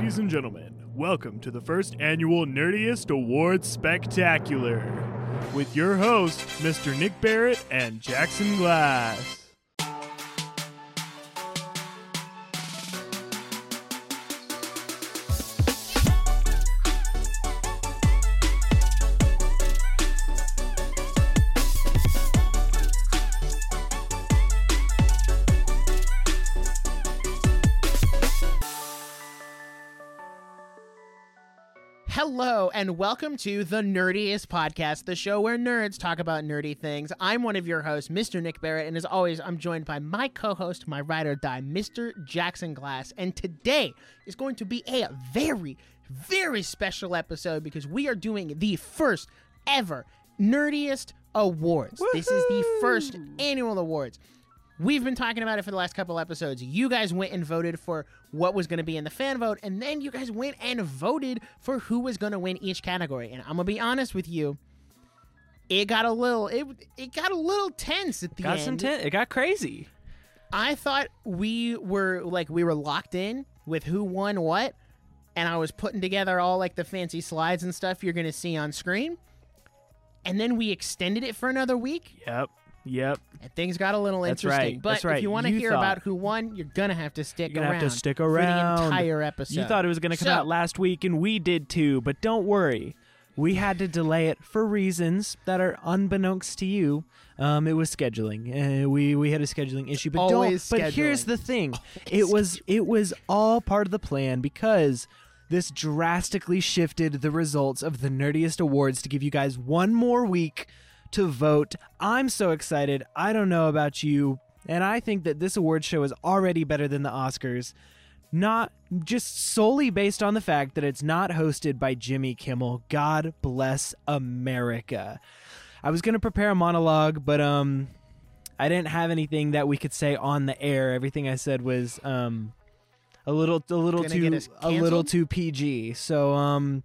Ladies and gentlemen, welcome to the first annual Nerdiest Awards Spectacular with your hosts, Mr. Nick Barrett and Jackson Glass. And welcome to the Nerdiest Podcast, the show where nerds talk about nerdy things. I'm one of your hosts, Mr. Nick Barrett, and as always, I'm joined by my co host, my ride or die, Mr. Jackson Glass. And today is going to be a very, very special episode because we are doing the first ever Nerdiest Awards. This is the first annual awards. We've been talking about it for the last couple episodes. You guys went and voted for what was going to be in the fan vote, and then you guys went and voted for who was going to win each category. And I'm gonna be honest with you, it got a little it it got a little tense at the got end. some ten- it got crazy. I thought we were like we were locked in with who won what, and I was putting together all like the fancy slides and stuff you're gonna see on screen. And then we extended it for another week, Yep. Yep. and things got a little That's interesting. right. But That's right. if you want to You hear thought- about who won, you're gonna have to stick You're gonna around. have to stick for the entire episode. You thought it was going to come So- out last week, and we did too. But don't worry, we had to delay it for reasons that are unbeknownst to you. Um, it was scheduling. Uh, we we had a scheduling issue, but Always don't. But here's the thing: it was it was all part of the plan because. This drastically shifted the results of the Nerdiest Awards to give you guys one more week to vote. I'm so excited. I don't know about you, and I think that this award show is already better than the Oscars not just solely based on the fact that it's not hosted by Jimmy Kimmel. God bless America. I was going to prepare a monologue, but um I didn't have anything that we could say on the air. Everything I said was um a little a little Gonna too a little too PG. So um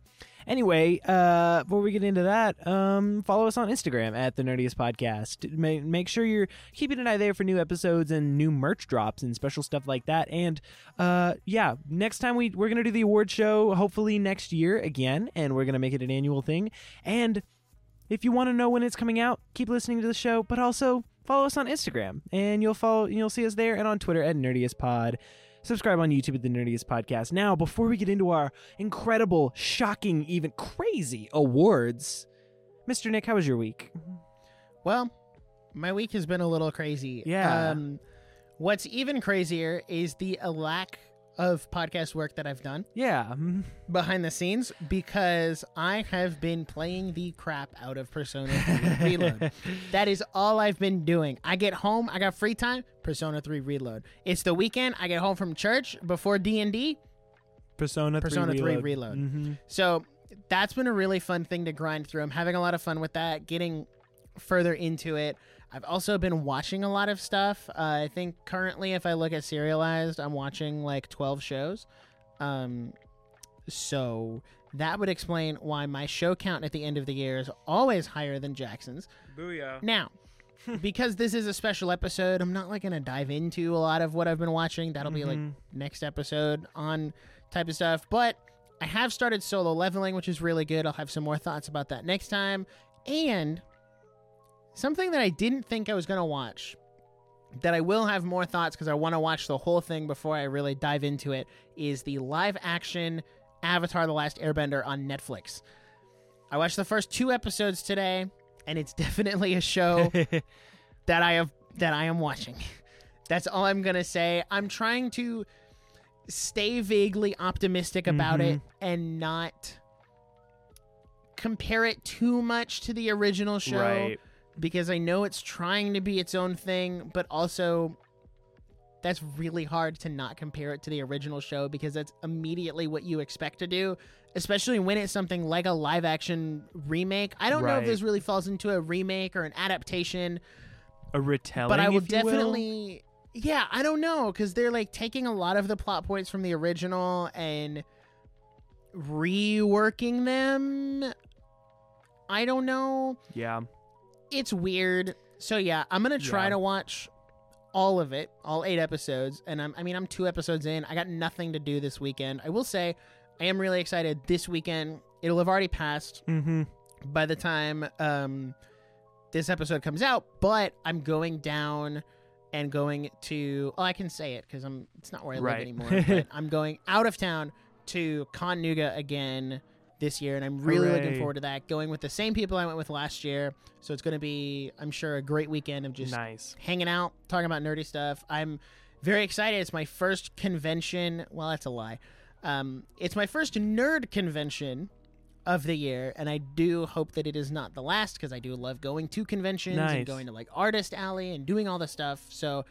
Anyway, uh, before we get into that, um, follow us on Instagram at the Nerdiest Podcast. Ma- make sure you're keeping an eye there for new episodes and new merch drops and special stuff like that. And uh, yeah, next time we we're gonna do the award show, hopefully next year again, and we're gonna make it an annual thing. And if you want to know when it's coming out, keep listening to the show, but also follow us on Instagram, and you'll follow you'll see us there, and on Twitter at Nerdiest Pod. Subscribe on YouTube at the Nerdiest Podcast. Now, before we get into our incredible, shocking, even crazy awards, Mr. Nick, how was your week? Well, my week has been a little crazy. Yeah. Um, what's even crazier is the lack of podcast work that I've done Yeah, behind the scenes because I have been playing the crap out of Persona 3 Reload. That is all I've been doing. I get home, I got free time, Persona 3 Reload. It's the weekend, I get home from church before D&D, Persona, Persona 3 3 Reload. hmm So that's been a really fun thing to grind through. I'm having a lot of fun with that, getting further into it. I've also been watching a lot of stuff. Uh, I think currently, if I look at serialized, I'm watching like 12 shows. Um, so that would explain why my show count at the end of the year is always higher than Jackson's. Booyah. Now, because this is a special episode, I'm not like gonna dive into a lot of what I've been watching. That'll be like Mhm. next episode on type of stuff. But I have started solo leveling, which is really good. I'll have some more thoughts about that next time. And something that I didn't think I was gonna watch. That I will have more thoughts because I want to watch the whole thing before I really dive into it. Is the live action Avatar: The Last Airbender on Netflix? I watched the first two episodes today, and it's definitely a show that I have that I am watching. That's all I'm gonna say. I'm trying to stay vaguely optimistic about it mm-hmm. and not compare it too much to the original show Right. Because I know it's trying to be its own thing, but also that's really hard to not compare it to the original show because that's immediately what you expect to do, especially when it's something like a live action remake. I don't know if Right. this really falls into a remake or an adaptation, A retelling, but I will if you definitely yeah, I don't know cuz they're like taking a lot of the plot points from the original and reworking them. I don't know Yeah. It's weird. So yeah, I'm gonna try Yeah. to watch all of it, all eight episodes, and I'm, I mean, I'm two episodes in. I got nothing to do this weekend. I will say, I am really excited. This weekend, it'll have already passed Mm-hmm. by the time um, this episode comes out, but I'm going down and going to. Oh, I can say it because I'm. It's not where I Right. live anymore. but I'm going out of town to Conuga again this year, and I'm really looking forward to that. Going with the same people I went with last year, so it's going to be, I'm sure, a great weekend of just Nice. hanging out, talking about nerdy stuff. I'm very excited. It's my first convention. Well, that's a lie. Um, it's my first nerd convention of the year, and I do hope that it is not the last because I do love going to conventions Nice. and going to like Artist Alley and doing all the stuff. So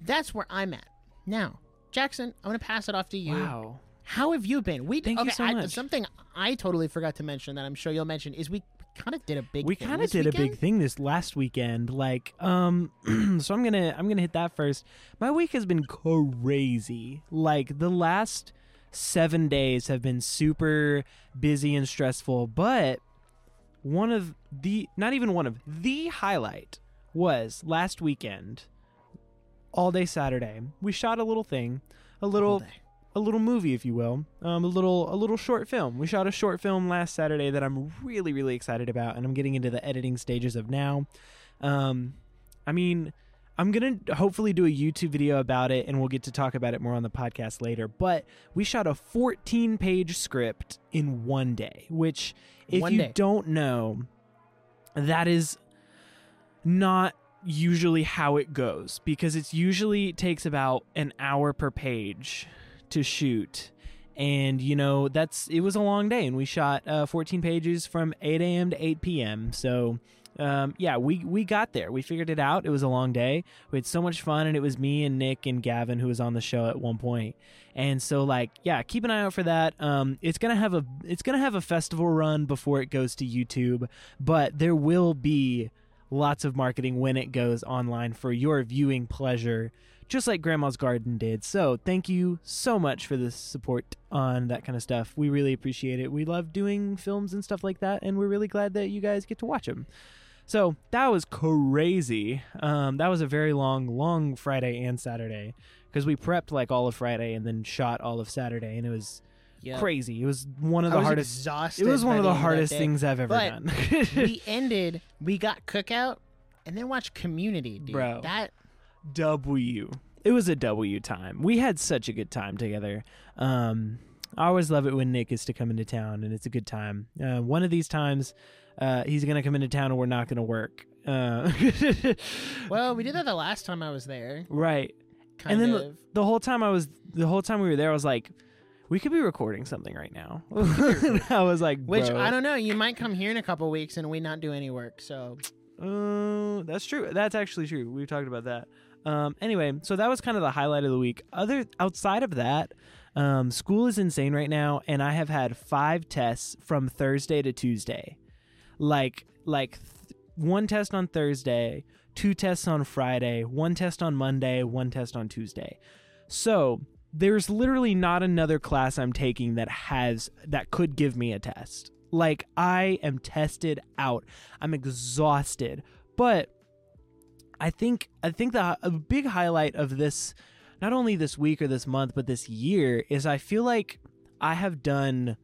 that's where I'm at now. Jackson, I'm gonna pass it off to you. Wow. How have you been? We Thank you okay, so I- much. something I totally forgot to mention that I'm sure you'll mention is we kind of did a big. Thing. We kind of did a big thing this last weekend like um so i'm gonna i'm gonna hit that first my week has been crazy like the last seven days have been super busy and stressful but one of the not even one of the highlight was last weekend all day saturday we shot a little thing a little. A little movie, if you will, um, a little a little short film. We shot a short film last Saturday that I'm really really excited about, and I'm getting into the editing stages of now. Um, I mean, I'm gonna hopefully do a YouTube video about it, and we'll get to talk about it more on the podcast later. But we shot a 14 page script in one day, which, if One you day. don't know, that is not usually how it goes because it's usually takes about an hour per page to shoot. And you know that's it was a long day and we shot uh, 14 pages from 8 a.m to 8 p.m so um, yeah we we got there. We figured it out. It was a long day. We had so much fun and it was me and nick and gavin who was on the show at one point. And so like yeah keep an eye out for that. Um, it's gonna have a it's gonna have a festival run before it goes to youtube but there will be lots of marketing when it goes online for your viewing pleasure, just like Grandma's Garden did. So, thank you so much for the support on that kind of stuff. We really appreciate it. We love doing films and stuff like that, and we're really glad that you guys get to watch them. So, that was crazy. Um, that was a very long, long Friday and Saturday because we prepped like all of Friday and then shot all of Saturday, and it was Yeah. crazy. It was one of the was hardest. exhausted It was one of the the end that hardest things I've ever But done. we ended. We got cookout, and then watched Community, dude. Bro. That W. It was a W time. We had such a good time together. Um, I always love it when Nick is to come into town, and it's a good time. Uh, one of these times, uh, he's gonna come into town, and we're not gonna work. Uh, well, we did that the last time I was there. right. Kind and then of. the, whole time I was, the whole time we were there, I was like, we could be recording something right now. I was like, Which bro, I don't know. You might come here in a couple weeks and we not do any work. So Uh, that's true. That's actually true. We've talked about that. Um, anyway, so that was kind of the highlight of the week. Other outside of that, um, school is insane right now, and I have had five tests from Thursday to Tuesday. Like, like th- one test on Thursday, two tests on Friday, one test on Monday, one test on Tuesday. So there's literally not another class I'm taking that has that could give me a test. Like I am tested out. I'm exhausted. But I think I think the a big highlight of this not only this week or this month but this year is I feel like I have done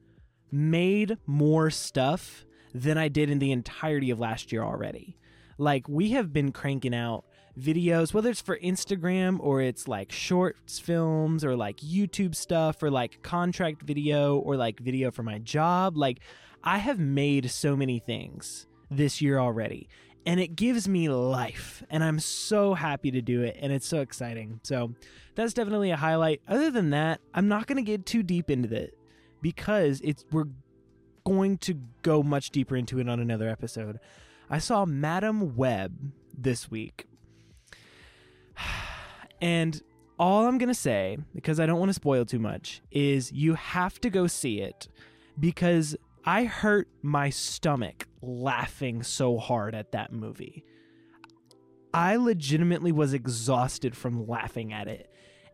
made more stuff than I did in the entirety of last year already. Like we have been cranking out videos whether it's for Instagram or it's like shorts films or like YouTube stuff or like contract video or like video for my job like I have made so many things this year already and it gives me life and I'm so happy to do it and it's so exciting. So that's definitely a highlight. Other than that, I'm not going to get too deep into it because it's we're going to go much deeper into it on another episode. I saw Madame Web this week. And all I'm going to say, because I don't want to spoil too much, is you have to go see it because I hurt my stomach laughing so hard at that movie. I legitimately was exhausted from laughing at it.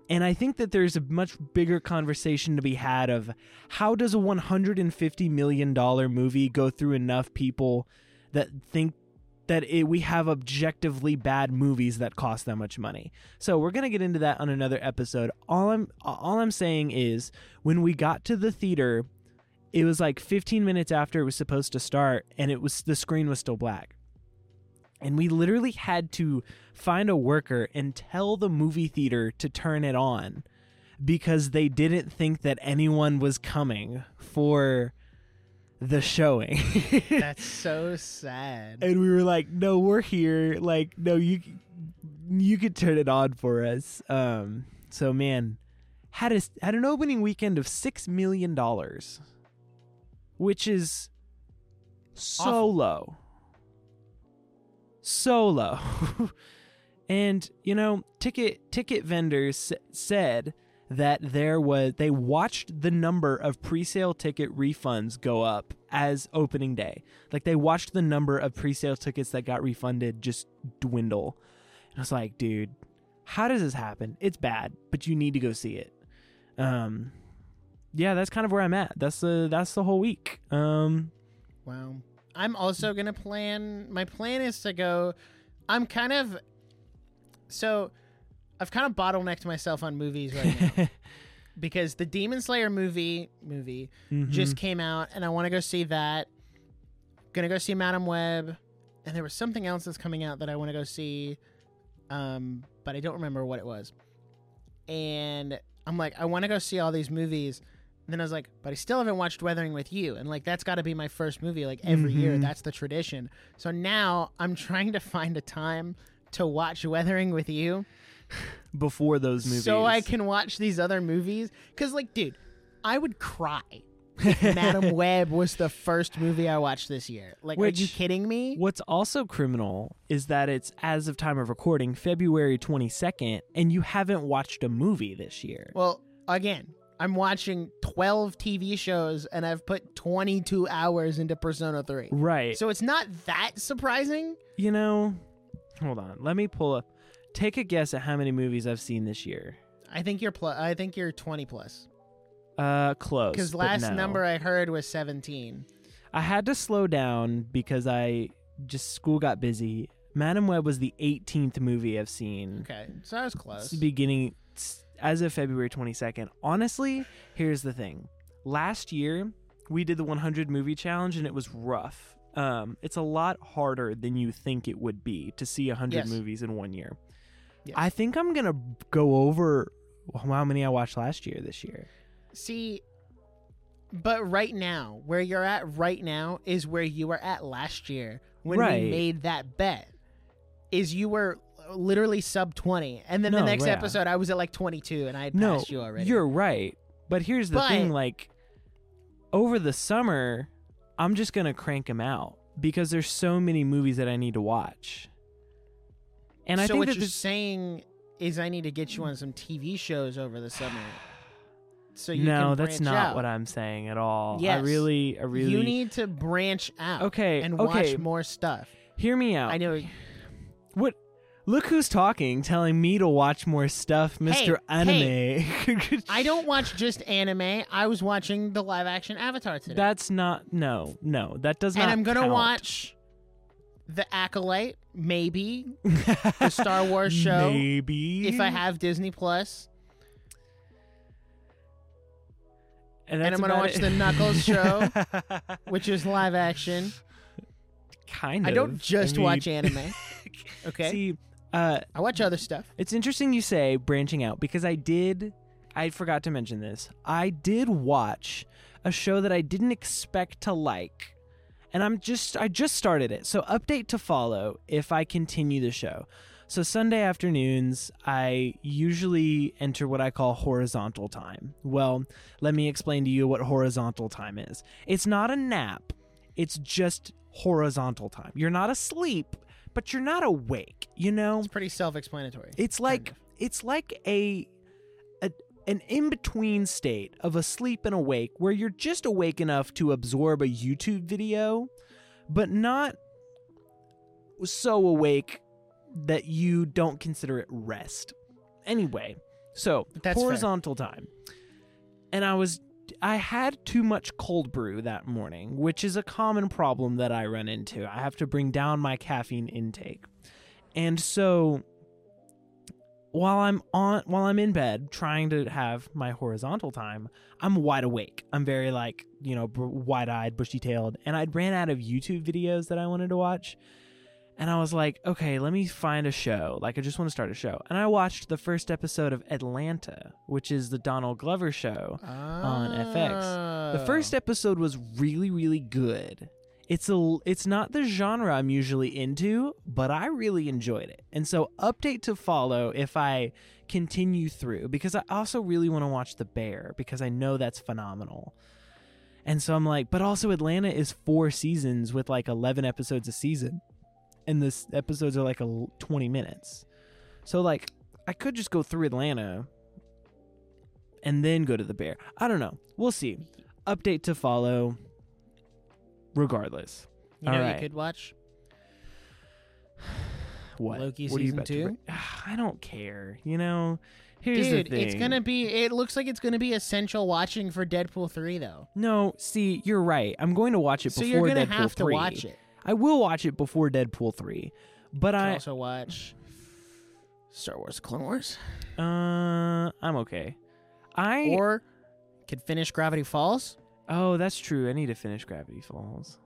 And I think that there's a much bigger conversation to be had of how does a $150 million movie go through enough people that think that it, we have objectively bad movies that cost that much money. So we're gonna get into that on another episode. All I'm all I'm saying is when we got to the theater, it was like 15 minutes after it was supposed to start, and it was the screen was still black. And we literally had to find a worker and tell the movie theater to turn it on because they didn't think that anyone was coming for the showing. That's so sad. and we were like, "No, we're here. Like, no, you you could turn it on for us." Um, so man, had a, had an opening weekend of six million dollars, which is so Awful. low, so low. and you know, ticket ticket vendors s- said that there was they watched the number of pre-sale ticket refunds go up as opening day. Like they watched the number of pre-sale tickets that got refunded just dwindle. And I was like, dude, how does this happen? It's bad, but you need to go see it. Um yeah, that's kind of where I'm at. That's the that's the whole week. Um Wow. I'm also going to plan. My plan is to go. I'm kind of. So I've kind of bottlenecked myself on movies right now because the Demon Slayer movie movie mhm. just came out and I want to go see that. Gonna go see Madame Web, and there was something else that's coming out that I want to go see, um, but I don't remember what it was. And I'm like, I want to go see all these movies. And then I was like, but I still haven't watched Weathering with You, and like that's got to be my first movie. Like every year, Mhm. that's the tradition. So now I'm trying to find a time to watch Weathering with You before those movies. so I can watch these other movies. Because, like, dude, I would cry if Madame Web was the first movie I watched this year. Like, are you kidding me? What's also criminal is that it's as of time of recording February 22nd and you haven't watched a movie this year. Well, again, I'm watching 12 TV shows and I've put 22 hours into Persona 3. right. So it's not that surprising. you know, hold on. Let me pull up. Take a guess at how many movies I've seen this year. I think you're pl- I think you're 20 plus. Uh close. Because last no. number I heard was 17. I had to slow down because I just school got busy. Madame Web was the 18th movie I've seen. Okay, so I was close. beginning as of February 22nd. Honestly, here's the thing. Last year, we did the 100 movie challenge and it was rough. Um, it's a lot harder than you think it would be to see 100 Yes. movies in one year. Yes. I think I'm going to go over how many I watched last year this year. See, but right now, where you're at right now is where you were at last year when Right. we made that bet. Is you were literally sub 20. And then the next yeah. episode, I was at like 22 and I had No, passed you already. you're right. But here's the But- thing like over the summer, I'm just going to crank them out because there's so many movies that I need to watch. And I so think what that you're this, saying is I need to get you on some TV shows over the summer. So you no, that's not out. what I'm saying at all. I really, I really. You need to branch out. Okay, And okay. watch more stuff. hear me out. I know. What? Look who's talking, telling me to watch more stuff, Mister Hey, Anime. I don't watch just anime. I was watching the live action Avatar today. That's not. No, no, that does not. and I'm gonna count. watch the Acolyte, maybe the Star Wars show, Maybe if I have Disney Plus, and, and I'm gonna watch it. the Knuckles show. which is live action. kind of. I don't just mean- watch anime. Okay, See, uh, I watch other stuff. It's interesting you say branching out because I did I forgot to mention this. I did watch a show that I didn't expect to like. And I'm just I just started it. So update to follow if I continue the show. So Sunday afternoons, I usually enter what I call horizontal time. Well, let me explain to you what horizontal time is. It's not a nap. It's just horizontal time. You're not asleep, but you're not awake, you know? It's pretty self-explanatory. It's kind like of. it's like a, a an in between state of asleep and awake where you're just awake enough to absorb a YouTube video, but not so awake that you don't consider it rest. Anyway, so That's fair. horizontal time. And I was I had too much cold brew that morning, which is a common problem that I run into. I have to bring down my caffeine intake. And so while I'm on while I'm in bed trying to have my horizontal time, I'm wide awake. I'm very like, you know, wide-eyed, bushy-tailed, and I'd ran out of YouTube videos that I wanted to watch. And I was like, okay, let me find a show. Like I just want to start a show. And I watched the first episode of Atlanta, which is the Donald Glover show on FX. The ah. first Oh. episode was really really good. It's a it's not the genre I'm usually into, but I really enjoyed it. And so update to follow if I continue through because I also really want to watch The Bear because I know that's phenomenal. And so I'm like, but also Atlanta is 4 seasons with like 11 episodes a season. And the s- episodes are like a l- 20 minutes. So like I could just go through Atlanta and then go to The Bear. I don't know. We'll see update to follow regardless You know, All right. you could watch. what Loki what season two? i don't care you know here's Dude, the thing it's gonna be. It looks like it's gonna be essential watching for Deadpool three, though. no see you're right i'm going to watch it So before you're gonna deadpool have 3 to watch it. I will watch it before deadpool 3 but i can also watch Star Wars: Clone Wars, uh i'm okay i or could finish Gravity Falls. oh that's true i need to finish gravity falls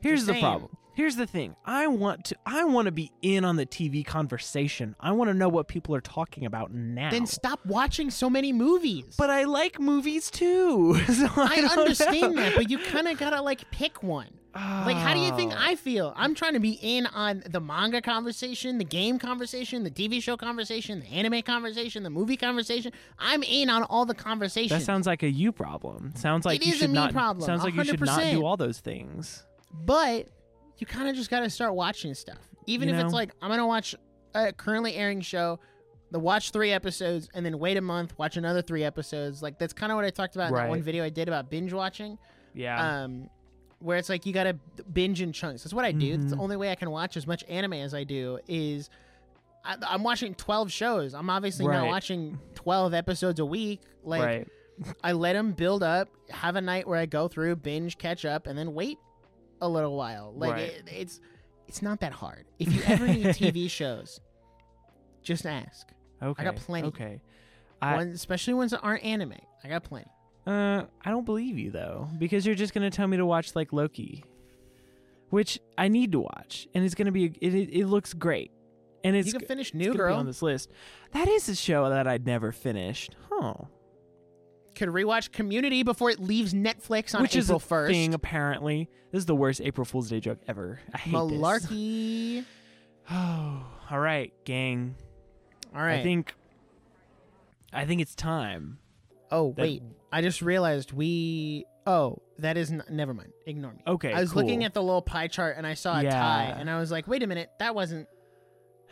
here's Just the problem here's the thing i want to i want to be in on the tv conversation i want to know what people are talking about now Then stop watching so many movies. But I like movies too. so I, I understand know. that, but you kind of gotta like pick one. Like, how do you think Oh. I feel? I'm trying to be in on the manga conversation, the game conversation, the TV show conversation, the anime conversation, the movie conversation. I'm in on all the conversations. That sounds like a you problem. Sounds like It you is a should me not. problem, Sounds like you should not do all those things. but you kind of just gotta start watching stuff, even You if it's like I'm gonna watch a currently airing show. The watch three episodes and then wait a month, watch another three episodes. Like that's kind of what I talked about in that one video I did about binge watching. Yeah. um, where it's like you gotta binge in chunks. That's what I do. That's the mm-hmm. only way I can watch as much anime as I do is I, I'm watching 12 shows. I'm obviously not watching 12 episodes a week. Like right. I let them build up, have a night where I go through, binge, catch up, and then wait a little while. Like Right. it, it's it's not that hard. If you ever need TV shows, just ask. Okay. I got plenty. Okay. I One, especially ones that aren't anime. I got plenty. Uh I don't believe you though because you're just gonna tell me to watch like Loki, which I need to watch and it's gonna be it it, it looks great and it's you can finish New Girl. on this list. That is a show that I'd never finished. Huh. Could rewatch Community before it leaves Netflix on Which April is a 1st. thing apparently. This is the worst April Fool's Day joke ever. I hate this. Malarkey. Oh, all right, gang. All right. I think I think it's time. oh wait, I just realized we. Oh, that is n- never mind. Ignore me. Okay, I was looking at the little pie chart and I saw a Yeah. tie, and I was like, wait a minute, that wasn't.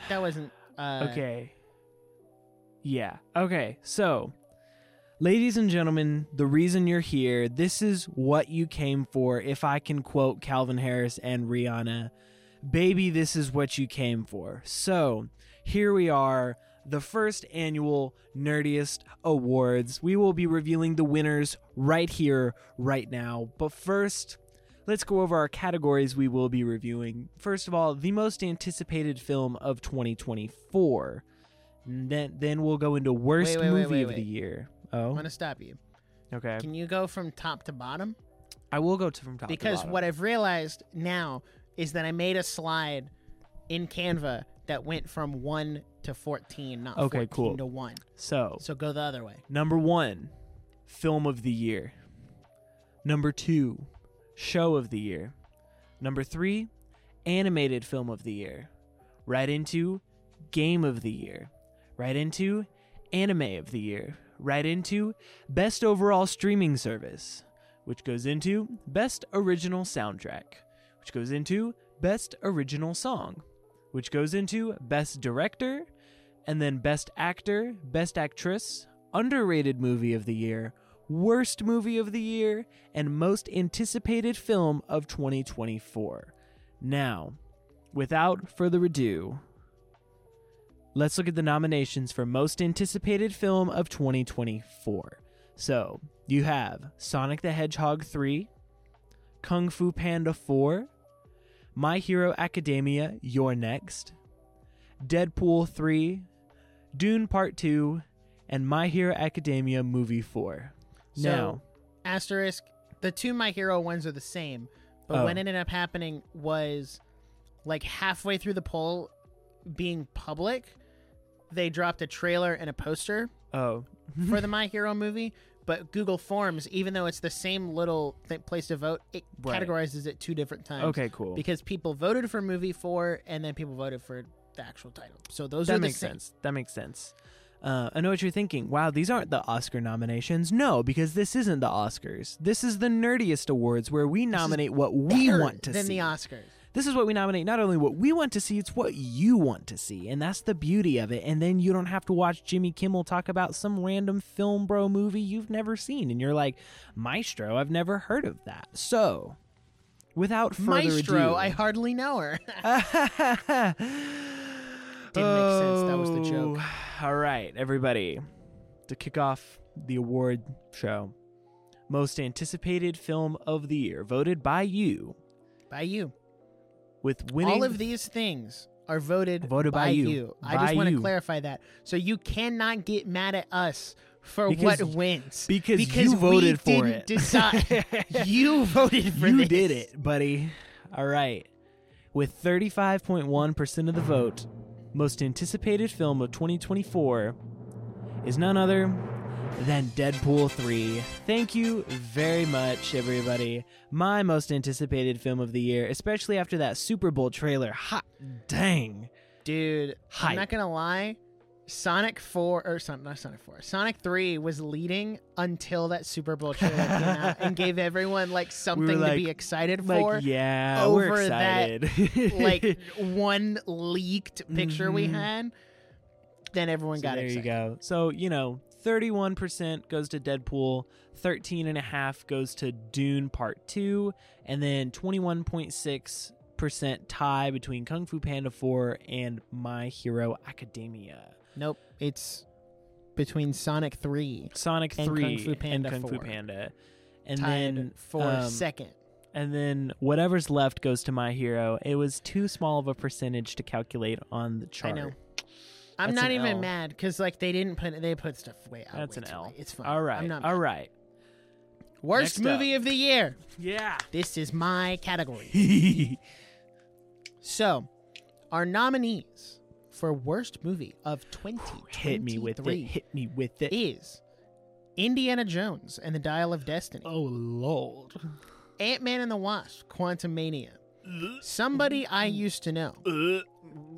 That wasn't. Uh, Okay. Yeah. Okay. So, ladies and gentlemen, the reason you're here, this is what you came for. If I can quote Calvin Harris and Rihanna, baby, this is what you came for. So, here we are, the first annual Nerdiest Awards. We will be revealing the winners right here, right now. But first, let's go over our categories we will be reviewing. First of all, the most anticipated film of 2024. And Then, then we'll go into worst Wait, wait, movie wait, of the year. Oh, I'm gonna stop you. okay. Can you go from top to bottom? I will go to from top to because bottom. what I've realized now is that I made a slide in Canva that went from one to fourteen, not Okay, 14 cool. to one. So, So go the other way. number one, film of the year. Number two, show of the year. Number three, animated film of the year. Right into game of the year. Right into anime of the year. Right into best overall streaming service, which goes into best original soundtrack, which goes into best original song, which goes into best director, and then best actor, best actress, underrated movie of the year, worst movie of the year, and most anticipated film of 2024. Now, without further ado, let's look at the nominations for most anticipated film of 2024. So, you have Sonic the Hedgehog 3, Kung Fu Panda 4, My Hero Academia You're Next, Deadpool 3, Dune Part 2, and My Hero Academia Movie 4. So, now, asterisk, the two My Hero ones are the same, but Oh. what ended up happening was like halfway through the poll being public, they dropped a trailer and a poster oh, for the My Hero movie. But Google Forms, even though it's the same little th- place to vote, it Right. categorizes it two different times. okay, cool. Because people voted for movie four, and then people voted for the actual title. So those are that the makes same. sense. That makes sense. Uh, I know what you're thinking. Wow, these aren't the Oscar nominations. No, because this isn't the Oscars. This is the nerdiest awards where we nominate what we want to than see. the Oscars. This is what we nominate. Not only what we want to see, it's what you want to see, and that's the beauty of it. And then you don't have to watch Jimmy Kimmel talk about some random film bro movie you've never seen, and you're like, Maestro, I've never heard of that. So, without further Maestro, ado, I hardly know her. Didn't make sense. That was the oh. joke. Oh, All right, everybody. To kick off the award show, most anticipated film of the year, voted by you, By you. With winning. All of these things are voted, Voted by you. I By just want to clarify that. So you cannot get mad at us for Because- what wins. because because you voted for it. decide. you voted for it. you this. did it, buddy. All right. With 35.1% of the vote, most anticipated film of 2024 is none other than Deadpool 3. Thank you very much, everybody. My most anticipated film of the year, especially after that Super Bowl trailer. Hot dang. Dude, Hype. I'm not going to lie. Sonic 4 or Son- not Sonic 4. Sonic 3 was leading until that Super Bowl trailer came out and gave everyone like something like- to be excited for. Like, yeah, over we're that, excited. like one leaked picture we Mhm. had, then everyone So got there excited. you go. So, you know, 31% goes to Deadpool, 13.5 goes to Dune Part 2, and then 21.6% tie between Kung Fu Panda 4 and My Hero Academia. Nope, it's between Sonic 3 Sonic And 3 Kung Fu Panda and Kung 4. Fu Panda. And tied then for um, second. and then whatever's left goes to My Hero. It was too small of a percentage to calculate on the I chart. know. I'm not even L. mad because like they didn't put they put stuff way out. That's way an L. late. It's fine. All right. I'm not all mad. right. Worst Next up. movie of the year. Yeah. This is my category. So, our nominees for worst movie of 2023 Hit me with it. Hit me with it. is Indiana Jones and the Dial of Destiny, Oh lord. Ant Man and the Wasp, Quantumania, uh, Somebody uh, I Used to Know, uh,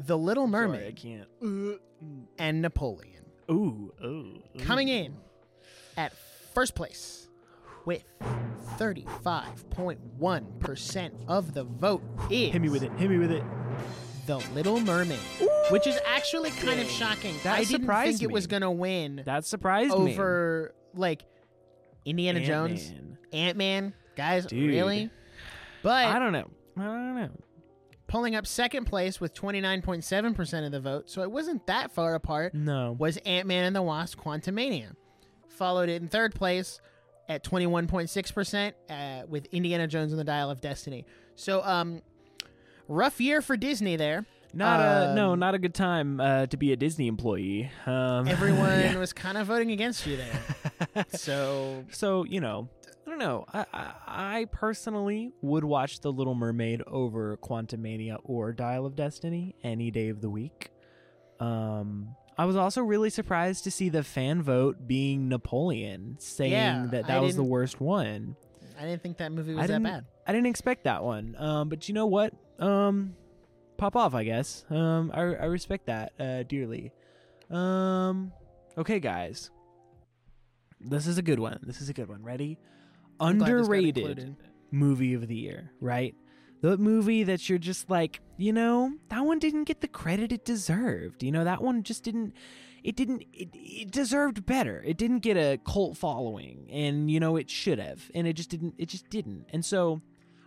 The Little Sorry, I Mermaid, can't. and Napoleon. Ooh, oh, ooh, ooh. Coming in at first place with 35.1% of the vote is Hit me with it. Hit me with it. The Little Mermaid, which is actually kind of shocking. That I didn't surprised think it me. was going to win That surprised me. over like Indiana Jones, Ant-Man. Ant Man. Guys, Dude. really? But I don't know. I don't know. Pulling up second place with 29.7% of the vote, so it wasn't that far apart, No. was Ant Man and the Wasp Quantumania. Followed it in third place at 21.6% uh, with Indiana Jones and the Dial of Destiny. So, um, rough year for Disney there. Not a no, Um, not a good time uh, to be a Disney employee. Um, Everyone was kind of voting against you there. So, So you know, I don't know. I, I I personally would watch The Little Mermaid over Quantumania or Dial of Destiny any day of the week. Um, I was also really surprised to see the fan vote being Napoleon, saying Yeah, that I that was the worst one. I didn't think that movie was that bad. I didn't expect that one. Um, but you know what? Um, pop off, I guess. Um, I I respect that uh, dearly. Um, okay, guys. This is a good one. This is a good one. Ready? I'm glad this got Underrated movie of the year, right? The movie that you're just like, you know, that one didn't get the credit it deserved. You know, that one just didn't. It didn't. It, it deserved better. It didn't get a cult following, and you know it should have, and it just didn't. It just didn't. And so,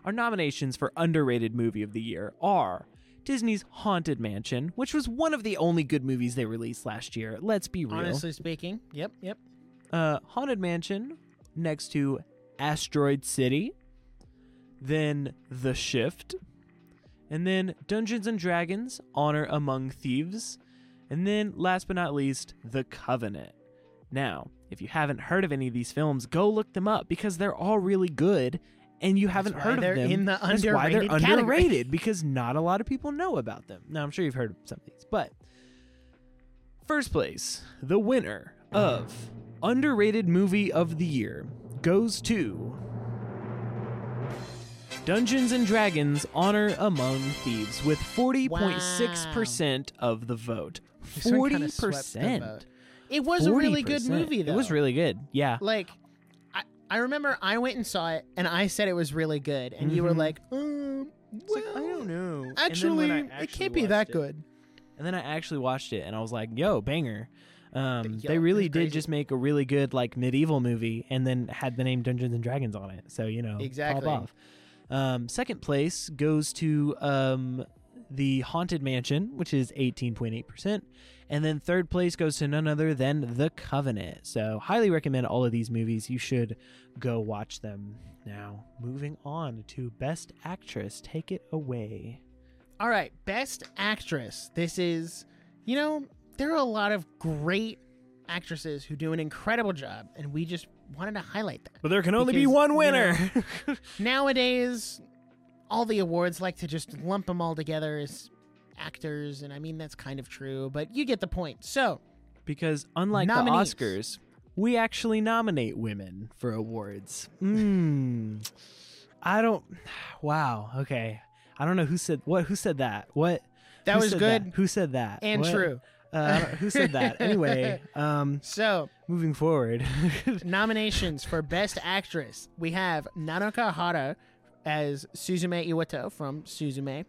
our nominations for underrated movie of the year are Disney's Haunted Mansion, which was one of the only good movies they released last year. Let's be real. Honestly speaking, yep, yep. Uh, Haunted Mansion next to Asteroid City, then The Shift, and then Dungeons and Dragons Honor Among Thieves, and then last but not least, The Covenant. Now, if you haven't heard of any of these films, go look them up because they're all really good and you haven't heard of them. in the That's why they're category. underrated because not a lot of people know about them. Now, I'm sure you've heard of some of these, but first place, the winner of underrated movie of the year goes to Dungeons and Dragons Honor Among Thieves with 40.6% of the vote. This one kinda swept the 40%. vote. It was a really good movie, though. It was really good. Yeah. like. I, I remember I went and saw it, and I said it was really good, and you were Mhm. like, um, It's like, I don't know. Then Actually, it can't be that it- good. And then I actually watched it and I was like, yo, banger. Um, Yo, they really did just make a really good like medieval movie and then had the name Dungeons and Dragons on it. So, you know, Exactly. pop off. Um, second place goes to um, the Haunted Mansion, which is 18.8%. And then third place goes to none other than The Covenant. So, highly recommend all of these movies. You should go watch them. Now, moving on to Best Actress. Take it away. All right, best actress. This is, you know, there are a lot of great actresses who do an incredible job, and we just wanted to highlight that. But there can only be Because, one you winner. Nowadays, all the awards like to just lump them all together as actors, and I mean, that's kind of true, but you get the point. So, because unlike Nominees. the Oscars, we actually nominate women for awards. Hmm. I don't. Wow. Okay. I don't know who said what. Who said that? What? that who was good that? Who said that? and What? true. Uh, who said that? Anyway, um, So, moving forward. nominations for Best Actress. We have Nanoka Hara as Suzume Iwato from Suzume,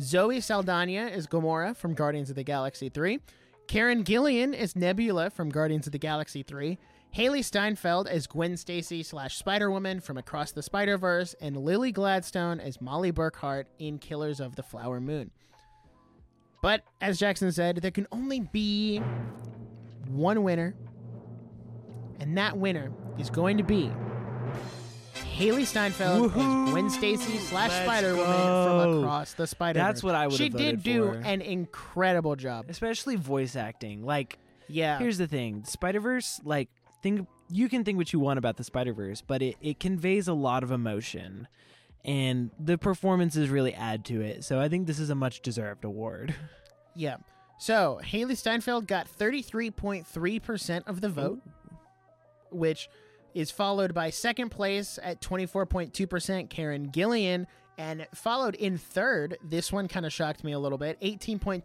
Zoe Saldana as Gamora from Guardians of the Galaxy 3, Karen Gillan as Nebula from Guardians of the Galaxy 3, Hailee Steinfeld as Gwen Stacy slash Spider Woman from Across the Spider Verse, and Lily Gladstone as Mollie Burkhart in Killers of the Flower Moon. But as Jackson said, there can only be one winner, and that winner is going to be Hailee Steinfeld Woohoo! as Gwen Stacy slash Let's Spider Woman go. from Across the Spider. That's what I would've She did do for. an incredible job. Especially voice acting. Like, Yeah, here's the thing: Spider Verse. Like, think you can think what you want about the Spider Verse, but it it conveys a lot of emotion, and the performances really add to it. So I think this is a much deserved award. yeah. So Hailee Steinfeld got thirty three point three percent of the vote, which is followed by second place at twenty four point two percent Karen Gillan. And followed in third, this one kind of shocked me a little bit. 18.2%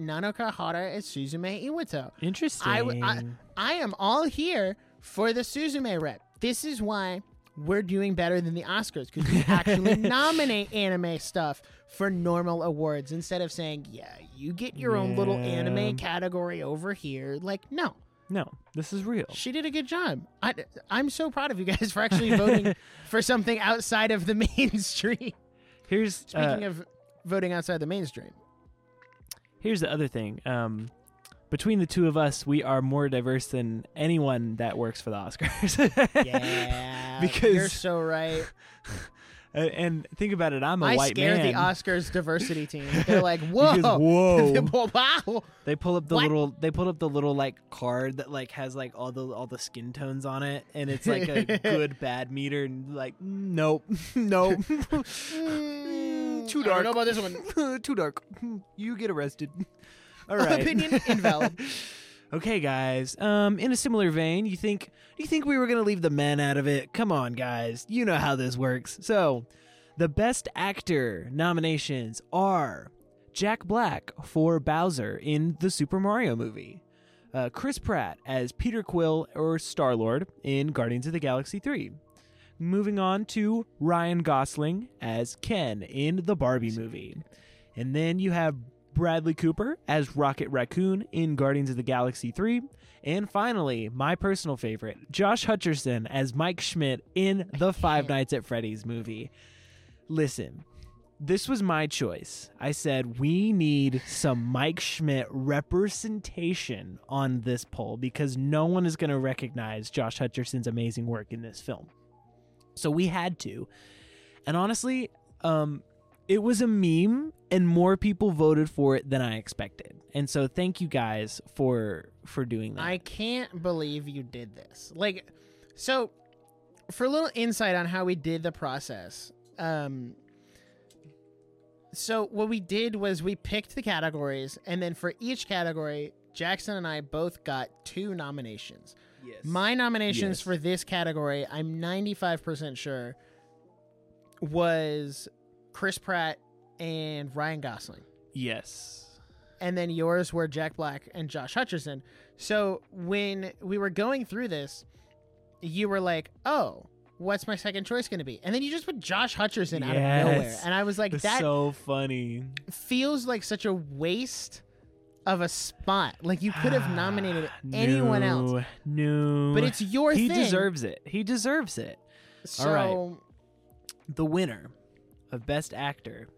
Nanoka Hara as Suzume Iwato. Interesting. I I am all here for the Suzume rep. This is why we're doing better than the Oscars because we actually nominate anime stuff for normal awards instead of saying, yeah, you get your own little anime category over here. Like, no, no, this is real. she did a good job. I, I'm so proud of you guys for actually voting for something outside of the mainstream. Here's Speaking uh, of voting outside the mainstream, here's the other thing. Um, between the two of us, we are more diverse than anyone that works for the Oscars. yeah, Because- you're so right. And think about it, I'm a I white man. scare man. the Oscars diversity team. They're like, whoa, Because, whoa. wow. They pull up the What? little they pull up the little like card that like has like all the all the skin tones on it and it's like a good bad meter and like nope nope Mm, too I don't dark know about this one. too dark you get arrested all right Opinion invalid. okay guys um in a similar vein you think you think we were gonna leave the men out of it come on guys you know how this works so the best actor nominations are Jack Black for Bowser in the Super Mario movie, uh, Chris Pratt as Peter Quill or Star Lord in Guardians of the Galaxy 3. Moving on to Ryan Gosling as Ken in the Barbie movie. And then you have Bradley Cooper as Rocket Raccoon in Guardians of the Galaxy 3. And finally, my personal favorite, Josh Hutcherson as Mike Schmidt in the Five Nights at Freddy's movie. Listen, this was my choice. I said we need some Mike Schmidt representation on this poll because no one is going to recognize Josh Hutcherson's amazing work in this film. So we had to. And honestly, um it was a meme and more people voted for it than I expected. And so thank you guys for for doing that. I can't believe you did this. Like, so for a little insight on how we did the process, um, so what we did was we picked the categories, and then for each category, Jackson and I both got two nominations. yes. My nominations Yes. for this category, I'm 95% sure, was Chris Pratt and Ryan Gosling. yes. and then yours were Jack Black and Josh Hutcherson. So when we were going through this, you were like, "Oh, what's my second choice going to be?" And then you just put Josh Hutcherson out of nowhere, and I was like, That's "That so funny. feels like such a waste of a spot. Like you could have nominated anyone else, No. but it's your he thing." deserves it. He deserves it. so, all right. The winner of Best Actor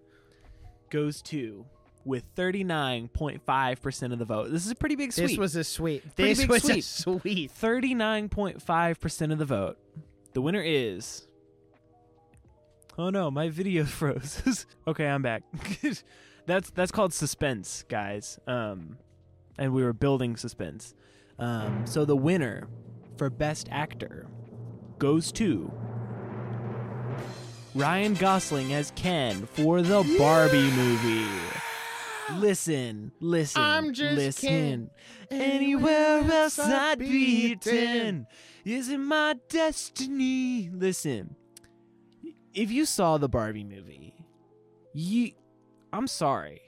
goes to with 39.5% of the vote. This is a pretty big sweep. This was a sweep. Pretty This was sweep. a sweep. 39.5% of the vote. The winner is Oh no, my video froze. okay, I'm back. that's that's called suspense, guys. Um and we were building suspense. Um so the winner for best actor goes to Ryan Gosling as Ken for the Barbie movie. Listen, listen, I'm just listen. Ken. Anywhere else I'd be ten. Isn't my destiny? Listen, if you saw the Barbie movie, you, I'm sorry,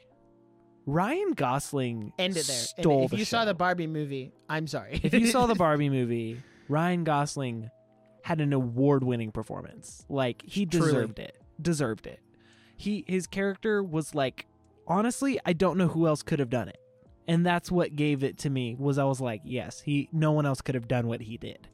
Ryan Gosling End it there. End it. If the you saw the Barbie movie, I'm sorry. if you saw the Barbie movie, Ryan Gosling had an award-winning performance. Like he Truly. deserved it. Deserved it. He his character was like honestly, I don't know who else could have done it. And that's what gave it to me was I was like, yes, he no one else could have done what he did.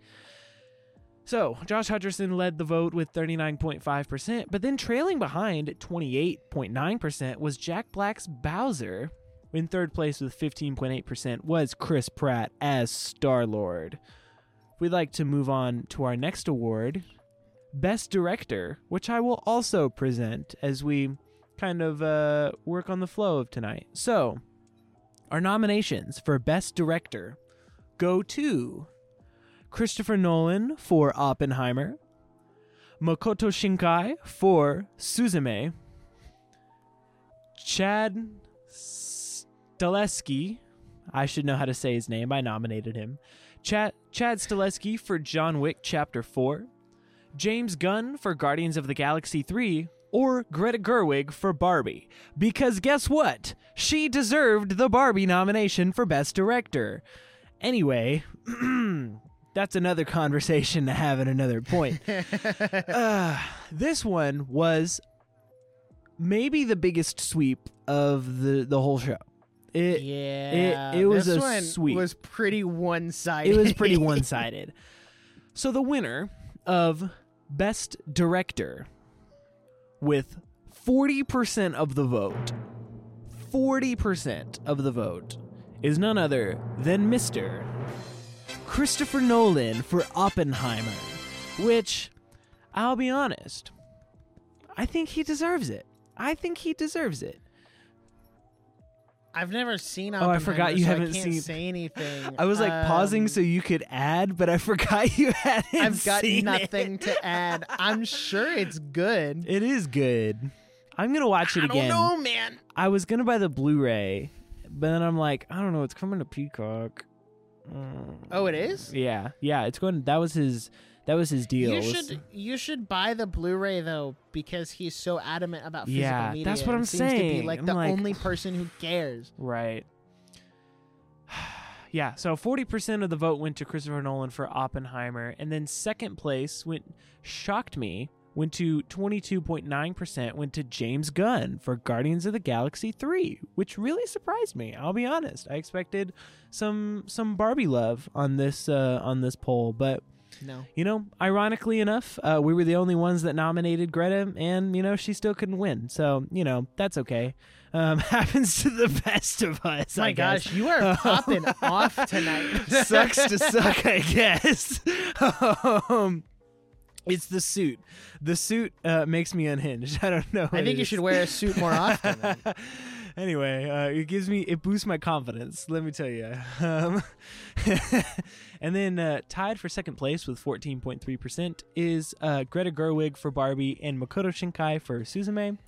So, Josh Hutcherson led the vote with 39.5%, but then trailing behind at 28.9% was Jack Black's Bowser. In third place with 15.8% was Chris Pratt as Star Lord. We'd like to move on to our next award, Best Director, which I will also present as we kind of uh, work on the flow of tonight. So, our nominations for Best Director go to Christopher Nolan for Oppenheimer, Makoto Shinkai for Suzume, Chad Stahelski, I should know how to say his name, I nominated him. Chad, Chad Stahelski for John Wick Chapter 4, James Gunn for Guardians of the Galaxy 3, or Greta Gerwig for Barbie. Because guess what? She deserved the Barbie nomination for Best Director. Anyway, that's another conversation to have at another point. uh, this one was maybe the biggest sweep of the, the whole show. It, yeah, it was this a one sweep. Was pretty one sided. it was pretty one sided. So the winner of Best Director with 40% of the vote, 40% of the vote is none other than Mr. Christopher Nolan for Oppenheimer, which, I'll be honest, I think he deserves it. I think he deserves it. I've never seen. Oh, I forgot you so haven't I can't seen- Say anything. I was like pausing Um, so you could add, but I forgot you hadn't. I've got nothing it. to add. I'm sure it's good. It is good. I'm gonna watch it I again. don't know, man. I was gonna buy the Blu-ray, but then I'm like, I don't know. It's coming to Peacock. Mm. Oh, it is. Yeah, yeah. It's going. That was his. That was his deal. You should you should buy the Blu-ray though because he's so adamant about physical Yeah, media. that's what I'm seems To be saying. like I'm the like- only person who cares. Right. yeah, so 40% of the vote went to Christopher Nolan for Oppenheimer, and then second place went shocked me, went to 22.9% went to James Gunn for Guardians of the Galaxy 3, which really surprised me. I'll be honest. I expected some some Barbie love on this uh on this poll, but No. You know, ironically enough, uh, we were the only ones that nominated Greta, and you know she still couldn't win. So you know that's okay. Um, happens to the best of us. My I guess. gosh, you are popping off tonight. Sucks to suck, I guess. um, it's the suit. The suit uh, makes me unhinged. I don't know. I think you should wear a suit more often. Anyway, uh, it gives me it boosts my confidence. Let me tell you. Um, and then uh, tied for second place with 14.3 percent is uh, Greta Gerwig for Barbie and Makoto Shinkai for Suzume.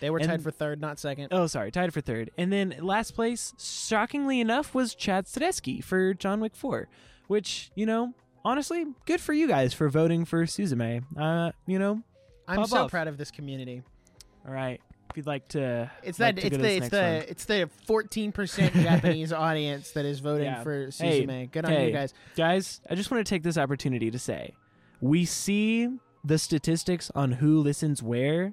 They were And- tied for third, not second. Oh, sorry, tied for third. And then last place, shockingly enough, was Chad Stahelski for John Wick 4, which you know. Honestly, good for you guys for voting for Suzume. Uh, you know, I'm so off. proud of this community. all right. If you'd like to, It's like that to it's go to the it's the it's the 14 percent Japanese audience that is voting Yeah. for Hey, Good on hey. you guys. Guys, I just want to take this opportunity to say we see the statistics on who listens where,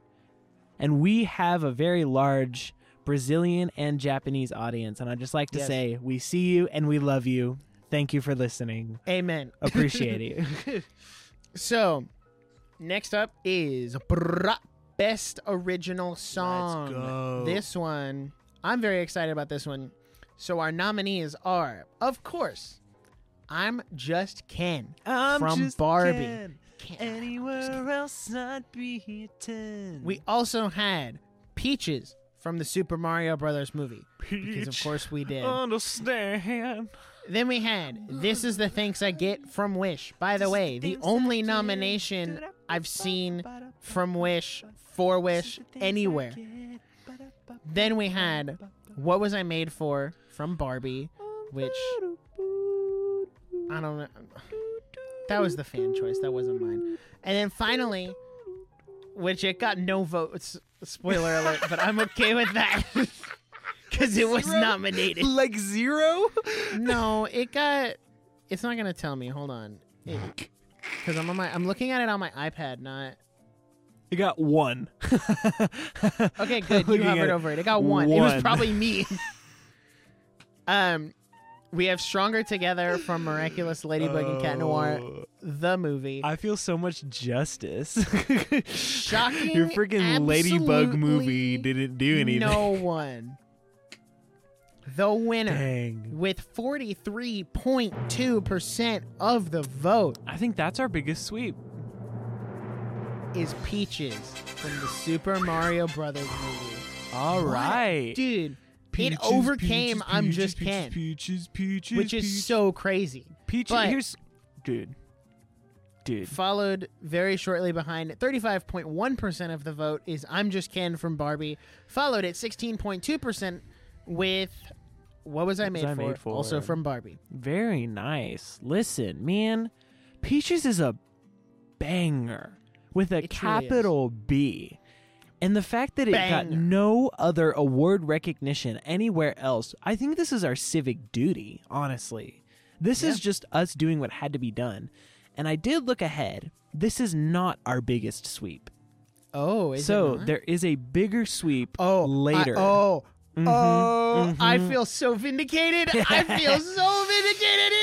and we have a very large Brazilian and Japanese audience. And I'd just like to Yes. say we see you and we love you. Thank you for listening. Amen. Appreciate it. So, next up is Bra- Best Original Song. go. This one, I'm very excited about this one. So, our nominees are, of course, I'm Just Ken I'm from just Barbie. Ken. Ken. Anywhere else I'd be here ten. We also had Peaches from the Super Mario Brothers movie. Because, of course, we did. understand. Then we had This is the Thanks I Get from Wish. By the way, the only nomination I've seen from Wish for Wish anywhere. Then we had What Was I Made For from Barbie, which I don't know. That was the fan choice. That wasn't mine. And then finally, which it got no votes. Spoiler alert, but I'm okay with that. Because it was Zero? nominated. like zero. No, it got. It's not gonna tell me. Hold on. Because I'm on my. I'm looking at it on my iPad, not. You got one. Okay, good. You hovered over it. It got one. It was probably me. um, we have "Stronger Together" from Miraculous Ladybug and Cat Noir, Oh, the movie. I feel so much justice. Shocking. Your freaking ladybug movie didn't do anything. No one. The winner Dang. with 43.2% of the vote I think that's our biggest sweep. Is Peaches from the Super Mario Brothers movie. All What? right. Dude, it overcame I'm Just Ken, Peaches, peaches, which is so crazy. peaches. but- Here's, dude, dude. Followed very shortly behind, 35.1% of the vote is I'm Just Ken from Barbie. Followed at 16.2% with What Was I, made, I for? Made For? Also from Barbie. Very nice. Listen, man, Peaches is a banger with a It capital B. And the fact that it got no other award recognition anywhere else, I think this is our civic duty, honestly. This is just us doing what had to be done. And I did look ahead. This is not our biggest sweep. Oh, is so there is a bigger sweep oh, I- later. oh, Mhm, oh, I mhm. feel so vindicated. I feel so vindicated.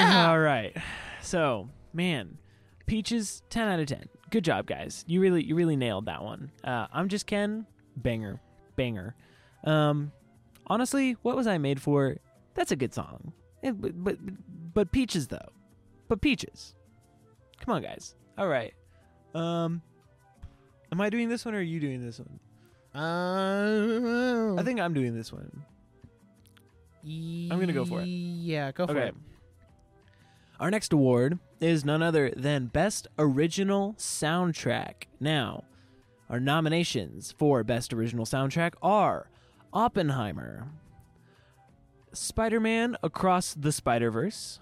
Yeah. All right. So, man, Peaches, ten out of ten. Good job, guys. You really, you really nailed that one. Uh, I'm just Ken, banger, banger. Um, honestly, what was I made for? That's a good song. It- but, but, but Peaches though, but Peaches. Come on, guys. All right. Um, am I doing this one or are you doing this one? Uh, I think I'm doing this one. I'm gonna go for it. Yeah, go for Okay. it. Our next award is none other than Best Original Soundtrack. Now, our nominations for Best Original Soundtrack are Oppenheimer, Spider Man Across the Spider Verse,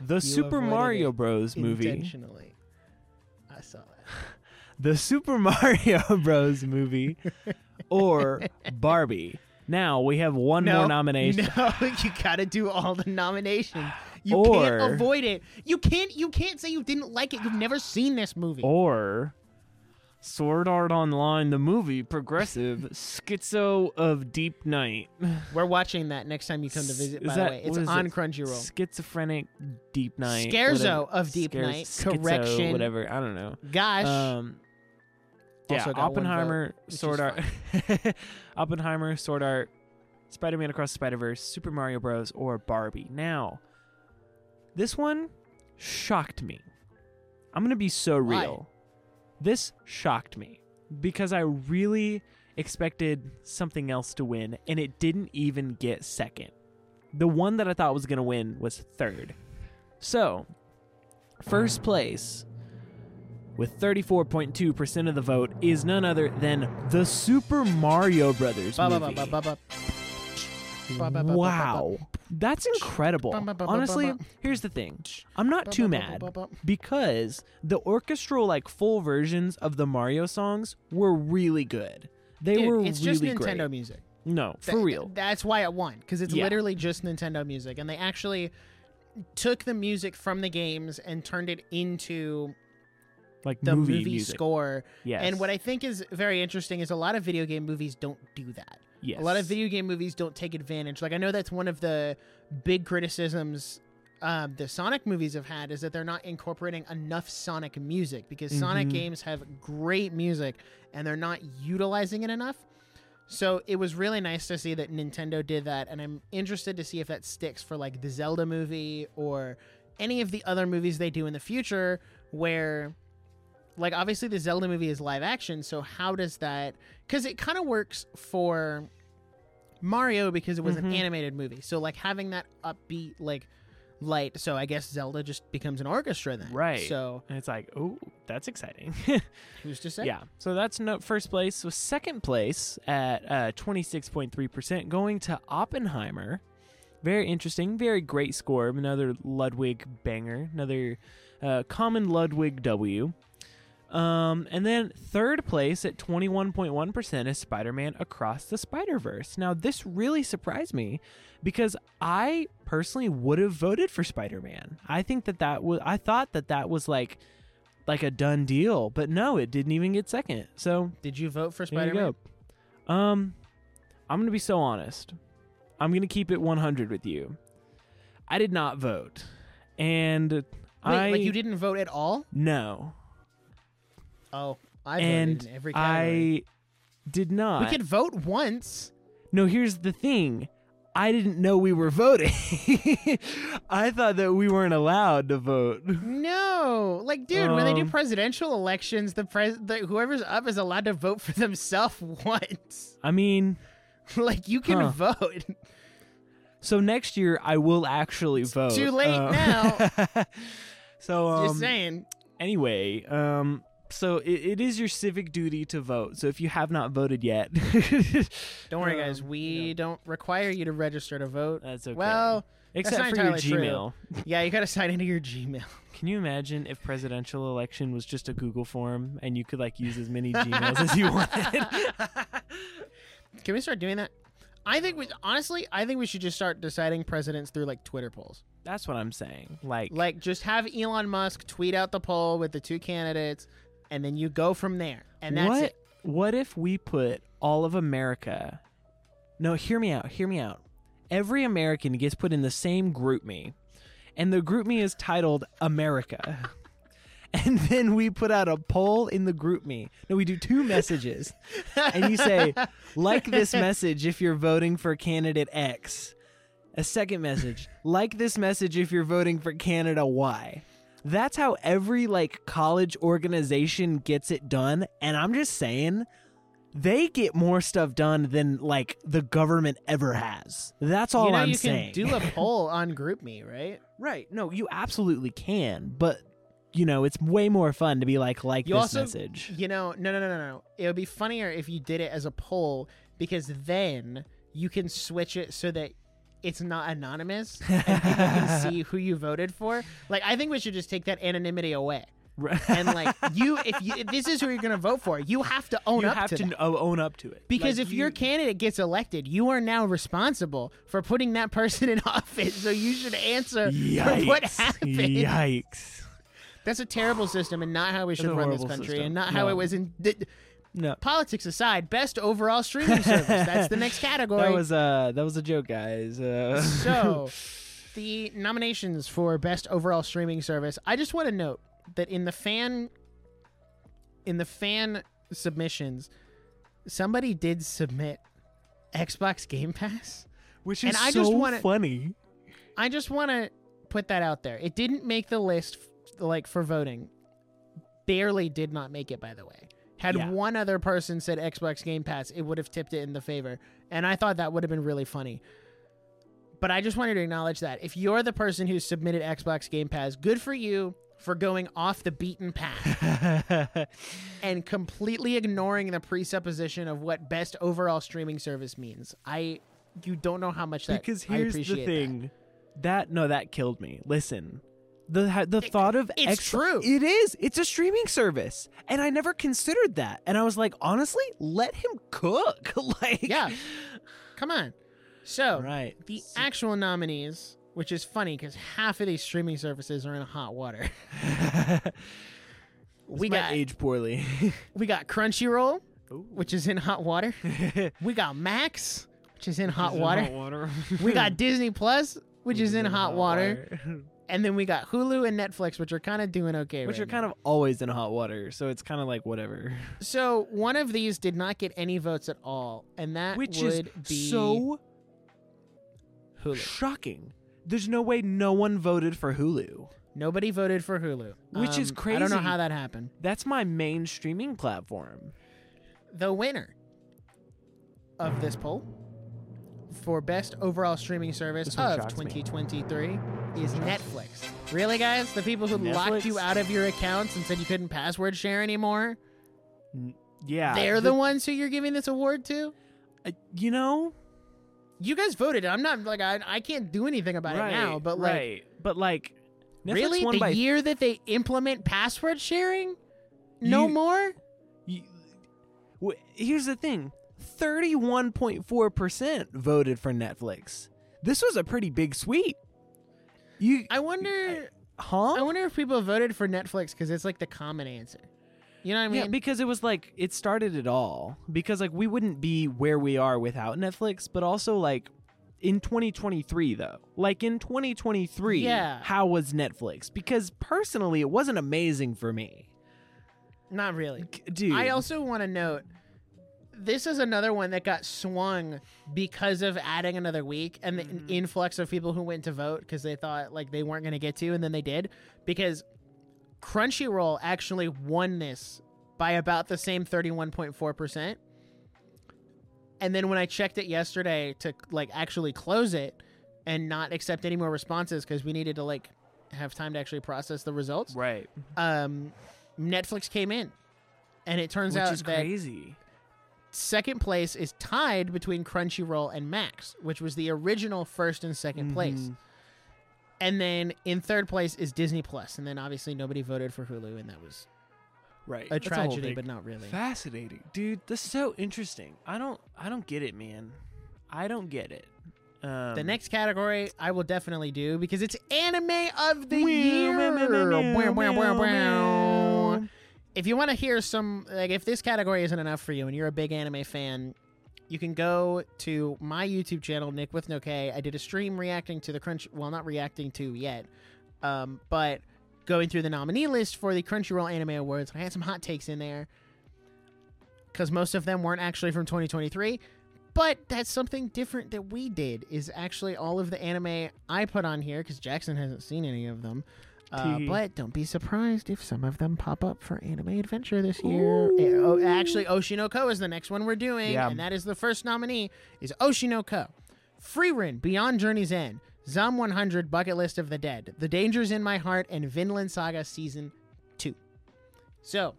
the You Super Mario Bros. movie, Intentionally, I saw that. the Super Mario Bros. movie, or Barbie. Now we have one no, more nomination. No, you gotta do all the nominations. You Or- can't avoid it. You can't. You can't say you didn't like it. You've never seen this movie. Or Sword Art Online, the movie, progressive, schizo of Deep Night. We're watching that next time you come to visit. Is By that- the way, it's on it? Crunchyroll. Schizophrenic Deep Night. Scherzo of Deep Scher- Night. schizo, Correction. Whatever. I don't know. Gosh, Um, yeah, Also Oppenheimer, vote, Sword Art, Oppenheimer, Sword Art, Spider-Man Across the Spider-Verse, Super Mario Bros, or Barbie. Now, this one shocked me. I'm gonna be so Why? real. This shocked me because I really expected something else to win, and it didn't even get second. The one that I thought was gonna win was third. So, first place with 34.2% of the vote is none other than the Super Mario Brothers Ba- ba- movie. Wow. That's incredible. Honestly, here's the thing. I'm not too mad because the orchestral like full versions of the Mario songs were really good. They Dude, were it's really just Nintendo great. music. No, for Th- real. That's why it won because it's Yeah. literally just Nintendo music, and they actually took the music from the games and turned it into like the movie, movie, score. Yes. And what I think is very interesting is a lot of video game movies don't do that. Yes. A lot of video game movies don't take advantage. Like I know that's one of the big criticisms um, the Sonic movies have had is that they're not incorporating enough Sonic music because Sonic Mhm. games have great music and they're not utilizing it enough. So it was really nice to see that Nintendo did that, and I'm interested to see if that sticks for like the Zelda movie or any of the other movies they do in the future where like obviously the Zelda movie is live action, so how does that cuz it kind of works for Mario because it was an Mhm. animated movie. So like having that upbeat like light, so I guess Zelda just becomes an orchestra then. Right. So And it's like, oh, that's exciting. who's to say? yeah. So that's no first place. So second place at uh, 26.3% going to Oppenheimer. Very interesting. Very great score. Another Ludwig banger. Another uh, common Ludwig W. Um, and then third place at 21.1% is Spider Man Across the Spider Verse. Now, this really surprised me because I personally would have voted for Spider Man. I think that that was, I thought that that was like, like a done deal, but no, it didn't even get second. So Did you vote for Spider-Man? Um, I'm gonna be so honest. I'm gonna keep it 100 with you. I did not vote, and Wait, I like you didn't vote at all? no, Oh, I and voted in every category. I did not. we could vote once. No, here's the thing. I didn't know we were voting. I thought that we weren't allowed to vote. No, like, dude, when they do Um, presidential elections, the pres, the, whoever's up is allowed to vote for themselves once. I mean, like, you can Huh. vote. so next year I will actually vote. too late Uh, now. so um, Just saying. anyway, um, so it, it is your civic duty to vote. So if you have not voted yet, Don't worry, guys. um, We yeah. don't require you to register to vote. that's okay. Well, except for your entirely true. Gmail. yeah, you got to sign into your Gmail. Can you imagine if presidential election was just a Google form and you could like use as many Gmails as you wanted? Can we start doing that? I think we honestly, I think we should just start deciding presidents through like Twitter polls. That's what I'm saying. Like, Like, just have Elon Musk tweet out the poll with the two candidates, and then you go from there. And that's what? it. What if we put all of America? No, hear me out. Hear me out. Every American gets put in the same GroupMe, and the GroupMe is titled America. And then we put out a poll in the GroupMe. No, we do two messages. and you say, like this message if you're voting for candidate X. A second message, like this message if you're voting for Canada Y. That's how every like college organization gets it done. And I'm just saying, they get more stuff done than like the government ever has. That's all you know, I'm you saying. can do a poll on GroupMe, right? right. No, you absolutely can. But, you know, it's way more fun to be like, like You this also- message. You know, no, no, no, no, no. It would be funnier if you did it as a poll because then you can switch it so that it's not anonymous and people can see who you voted for. Like, I think we should just take that anonymity away. And like you, if you if this is who you're gonna vote for, you have to own you up have to, to, that. own up to it. Because Like, if your candidate gets elected, you are now responsible for putting that person in office. So you should answer for Yikes. what happened. Yikes. That's a terrible system and not how we should run this country system. and not how No. it was in. th- No. politics aside, best overall streaming service. That's the next category. That was uh that was a joke, guys. Uh, so, the nominations for best overall streaming service. I just want to note that in the fan in the fan submissions, somebody did submit Xbox Game Pass. which and is I so just wanna- funny. I just want to put that out there. It didn't make the list like for voting. Barely did not make it by the way. Had Yeah. one other person said Xbox Game Pass, it would have tipped it in the favor. And I thought that would have been really funny. But I just wanted to acknowledge that. If you're the person who submitted Xbox Game Pass, good for you for going off the beaten path and completely ignoring the presupposition of what best overall streaming service means. I you don't know how much that because here's the appreciate that. thing that. no that killed me listen the the thought of it's X- true. it is it's a streaming service and i never considered that and i was like honestly let him cook like Yeah. Come on. So, right the actual nominees, which is funny because half of these streaming services are in hot water. we got age poorly we got Crunchyroll, Ooh. which is in hot water. we got Max, which is in hot Is water. hot water we got Disney Plus, which is in hot water. And then we got Hulu and Netflix, which are kind of doing okay which right are kind of always in hot water so it's kind of like whatever So, one of these did not get any votes at all, and that which is be so Hulu. shocking there's no way no one voted for hulu Nobody voted for Hulu, Which is crazy. I don't know how that happened. that's my main streaming platform The winner of this poll for best overall streaming service This of shocks me. 2023 is Netflix. Really, guys? The people who locked you out of your accounts and said you couldn't password share anymore? yeah They're the ones who you're giving this award to? uh, you know You guys voted. I'm not like I, I can't do anything about it now, but like right. but like Netflix really the by year that they implement password sharing? No You- more? you- here's the thing 31.4% voted for Netflix. This was a pretty big sweep. You I wonder huh? I wonder if people voted for Netflix cuz it's like the common answer. You know what I mean? yeah, because it was like it started it all. Because like we wouldn't be where we are without Netflix, but also like in 2023 though. Like in 2023, Yeah. how was Netflix? Because personally, it wasn't amazing for me. Not really. Dude. I also want to note this is another one that got swung because of adding another week and the Mm-hmm. influx of people who went to vote because they thought like they weren't going to get to and then they did because Crunchyroll actually won this by about the same 31.4%. And then when I checked it yesterday to like actually close it and not accept any more responses because we needed to like have time to actually process the results, right. um, Netflix came in. And it turns Which out is that crazy. Second place is tied between Crunchyroll and Max, which was the original first and 2nd place. Mhm. And then in third place is Disney Plus, and then obviously nobody voted for Hulu, and that was Right. a That's tragedy, thing. but not really. Fascinating, dude. This is so interesting. I don't, I don't get it, man. I don't get it. Um, The next category I will definitely do because it's anime of the year. If you want to hear some, like, if this category isn't enough for you and you're a big anime fan, you can go to my YouTube channel, Nic with No K. I did a stream reacting to the Crunch, well, not reacting to yet, um, but going through the nominee list for the Crunchyroll Anime Awards. I had some hot takes in there because most of them weren't actually from 2023. But that's something different that we did. Is actually all of the anime I put on here because Jackson hasn't seen any of them. Uh, but don't be surprised if some of them pop up for Anime Adventure this year. Eh, oh, actually, Oshi no Ko is the next one we're doing, Yeah. and that is the first nominee is Oshinoko. Frieren, Beyond Journey's End, Zom 100, Bucket List of the Dead, The Dangers in My Heart, and Vinland Saga Season 2. So,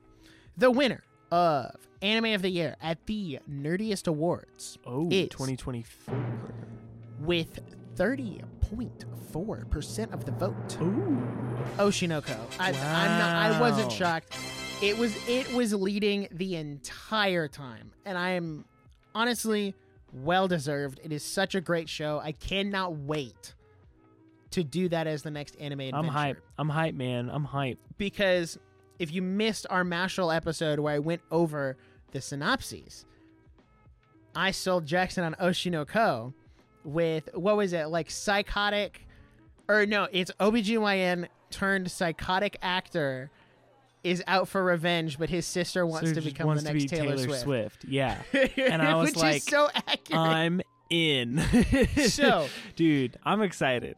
the winner of Anime of the Year at the Nerdiest Awards Oh, is 2024. with 30.4% of the vote. Ooh. Oshi no Ko. I, I'm not, I wasn't shocked. It was it was leading the entire time, and I am honestly well deserved. It is such a great show. I cannot wait to do that as the next anime adventure. I'm hype. I'm hype, man. I'm hype. because if you missed our Mashle episode where I went over the synopses, I sold Jackson on Oshi no Ko with what was it like psychotic or no, it's OBGYN turned psychotic actor is out for revenge, but his sister wants So to become wants the next be Taylor, Swift. Yeah. And I was Which like, is so accurate. I'm in. So- dude, I'm excited.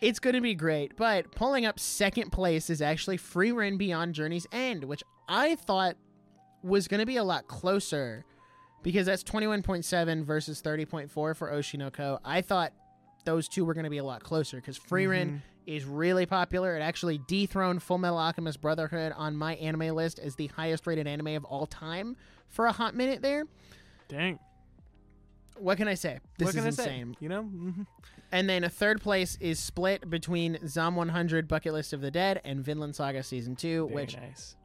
It's going to be great, but pulling up second place is actually Frieren Beyond Journey's End, which I thought was going to be a lot closer because that's 21.7 versus 30.4 for Oshi no Ko. I thought those two were going to be a lot closer because Frieren is really popular. It actually dethroned Full Metal Alchemist Brotherhood on MyAnimeList as the highest rated anime of all time for a hot minute there. Dang. What can I say? This is insane. say? You know? Mhm. And then a third place is split between Zom 100 Bucket List of the Dead and Vinland Saga Season 2, Very which nice.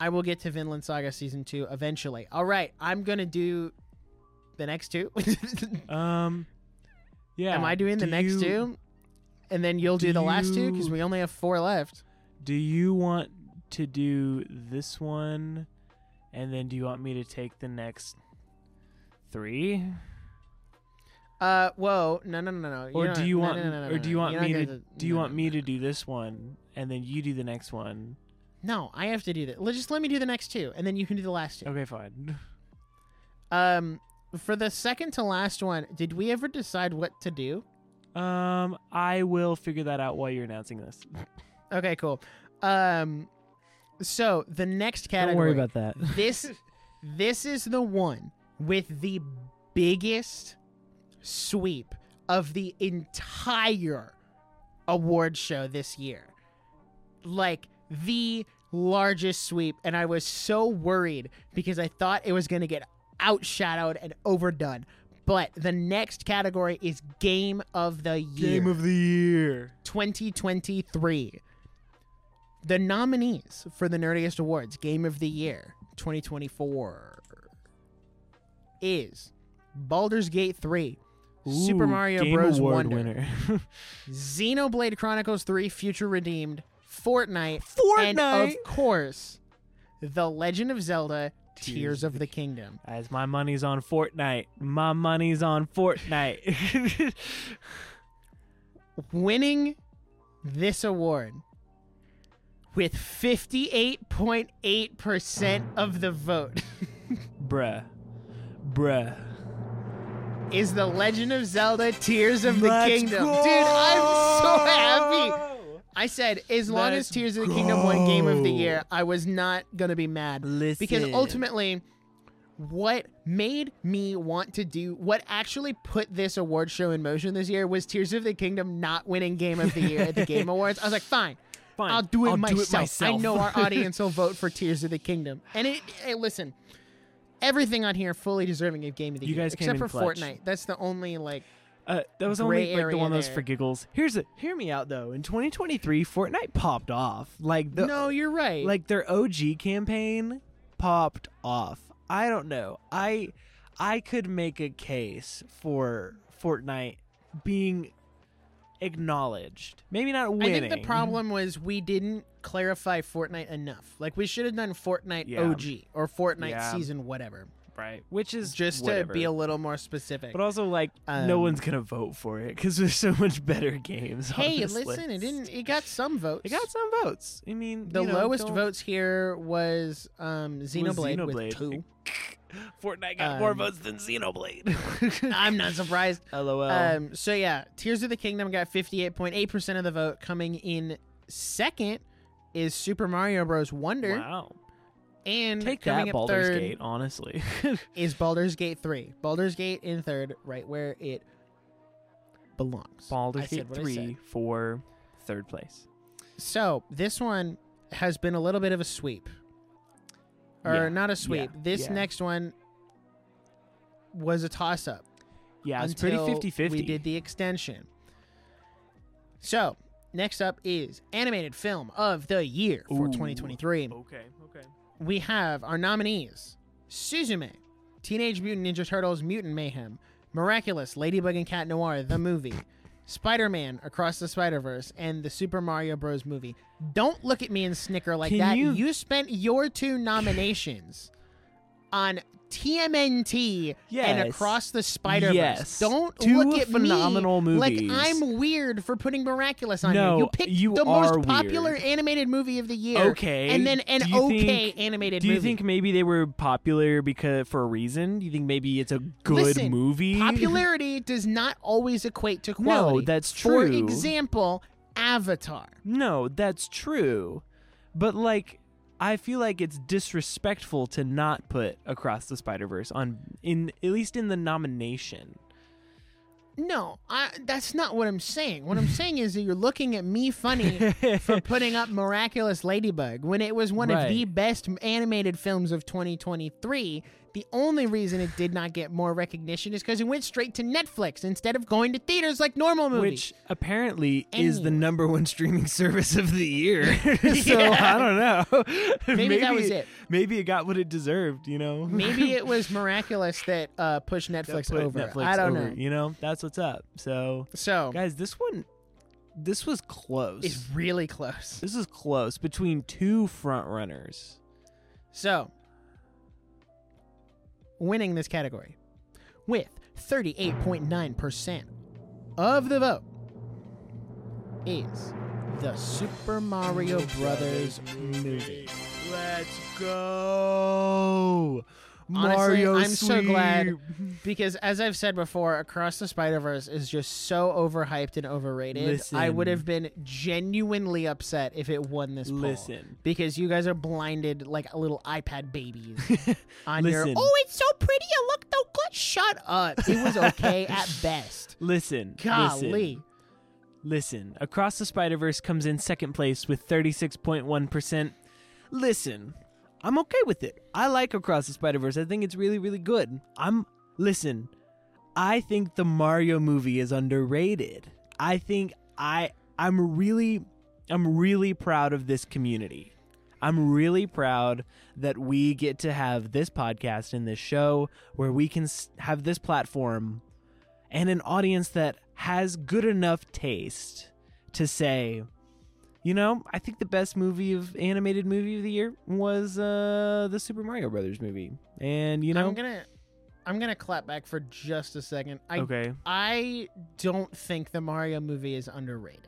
I will get to Vinland Saga Season 2 eventually. All right, I'm going to do the next two. Um, yeah. Am I doing the do next you- two? And then you'll do, do the last two because we only have four left. Do you want to do this one, and then do you want me to take the next three, Uh, whoa, no, no, no, no. or do you want, or do you want me gonna? Do you want me to do this one, and then you do the next one? No, I have to do that. Let's just let me do the next two, and then you can do the last two. Okay, fine. Um, for the second to last one, did we ever decide what to do? Um, I will figure that out while you're announcing this. Okay, cool. Um, so the next category. Don't worry about that. this. This is the one with the biggest sweep of the entire award show this year. Like the largest sweep, and I was so worried because I thought it was going to get outshadowed and overdone. But the next category is Game of the Year. Game of the year. 2023. The nominees for the Nerdiest Awards Game of the Year 2024 is Baldur's Gate 3, Super Mario Game Bros. Award Wonder, winner. Xenoblade Chronicles 3 Future Redeemed, Fortnite, and Fortnite. of course, The Legend of Zelda Tears, Tears of the Kingdom. As my money's on Fortnite. My money's on Fortnite. Winning this award with 58.8% of the vote. Bruh. Bruh. is The Legend of Zelda Tears of the Let's Kingdom. go! Dude, I'm so happy. I said, as long Let's as Tears of the Kingdom won Game of the. Year, I was not going to be mad. Because ultimately, what made me want to do, what actually put this award show in motion this year was Tears of the Kingdom not winning Game of the Year at the Game Awards. I was like, fine. Fine. I'll do it, I'll myself. do it myself. I know our audience will vote for Tears of the Kingdom. And it, hey, listen, everything on here fully deserving of Game of the You Year, guys except for clutch. Fortnite. That's the only like Uh, that was only like the one those there. for giggles. Here's a hear me out though. In 2023, Fortnite popped off. Like the no, you're right. like their OG campaign popped off. I don't know. I I could make a case for Fortnite being acknowledged. Maybe not winning. I think the problem was we didn't clarify Fortnite enough. Like we should have done Fortnite Yeah. OG or Fortnite Yeah. season whatever, right, which is just whatever. to be a little more specific. But also, like, no Um, one's gonna vote for it because there's so much better games. hey, listen, it didn't. It got some votes. It got some votes. I mean, the know, lowest don't- votes here was um, Xenoblade, Xenoblade. with two. Fortnite got more Um, votes than Xenoblade. I'm not surprised. LOL. Um, so yeah, Tears of the Kingdom got 58.8% of the vote. Coming in second is Super Mario Bros. Wonder, wow. And Take coming that, up Baldur's third Gate. Honestly, is Baldur's Gate 3. Baldur's Gate in third, right where it belongs. I Baldur's said Gate three for third place. So this one has been a little bit of a sweep, or Yeah, not a sweep. yeah, this yeah. next one was a toss-up. Yeah, it's pretty until 50-50. We did the extension. So next up is animated film of the year for Ooh. 2023. Okay, okay. We have our nominees: Suzume, Teenage Mutant Ninja Turtles: Mutant Mayhem, Miraculous, Ladybug and Cat Noir, the movie, Spider-Man Across the Spider-Verse and the Super Mario Bros. movie. Don't look at me and snicker like Can that. you- spent your two nominations on TMNT and Across the Spider-Verse. Yes. Don't Two look at phenomenal me like. I'm weird for putting Miraculous on No, here. You picked you the most popular weird. animated movie of the year. Okay. And then an okay think- animated Do you movie. think maybe they were popular because for a reason? Do you think maybe it's a good Listen, movie? Popularity does not always equate to quality. No, that's true. For example, Avatar. No, that's true. But like I feel like it's disrespectful to not put Across the Spider-Verse on in at least in the nomination. No, I, that's not what I'm saying. What I'm saying is that you're looking at me funny for putting up Miraculous Ladybug when it was one of the best animated films of 2023. The only reason it did not get more recognition is because it went straight to Netflix instead of going to theaters like normal movies. Which apparently is the number one streaming service of the year. so Yeah. I don't know. Maybe that was it. Maybe it got what it deserved, you know? Maybe it was Miraculous that uh, pushed Netflix put over. Netflix I don't over, know. You know, that's what's up. So, So guys, this one, this was close. it's really close. this is close between two front runners. So, winning this category with 38.9% of the vote is the Super Mario Brothers movie. Let's go. Honestly, Mario I'm so glad because, as I've said before, Across the Spider Verse is just so overhyped and overrated. I would have been genuinely upset if it won this poll. Listen. because you guys are blinded like little iPad babies on your. Oh, it's so pretty! It look so good. Shut up. It was okay at best. Listen. Golly. Listen. Listen. Across the Spider Verse comes in second place with 36.1%. Listen. I'm okay with it. I like Across the Spider Verse. I think it's really, really good. I'm. Listen. I think the Mario movie is underrated. I think I. I'm really. I'm really proud of this community. I'm really proud that we get to have this podcast and this show where we can have this platform and an audience that has good enough taste to say, you know, I think the best movie of animated movie of the year was uh the Super Mario Brothers movie. And you know, I'm gonna, I'm gonna clap back for just a second. I, okay. I don't think the Mario movie is underrated.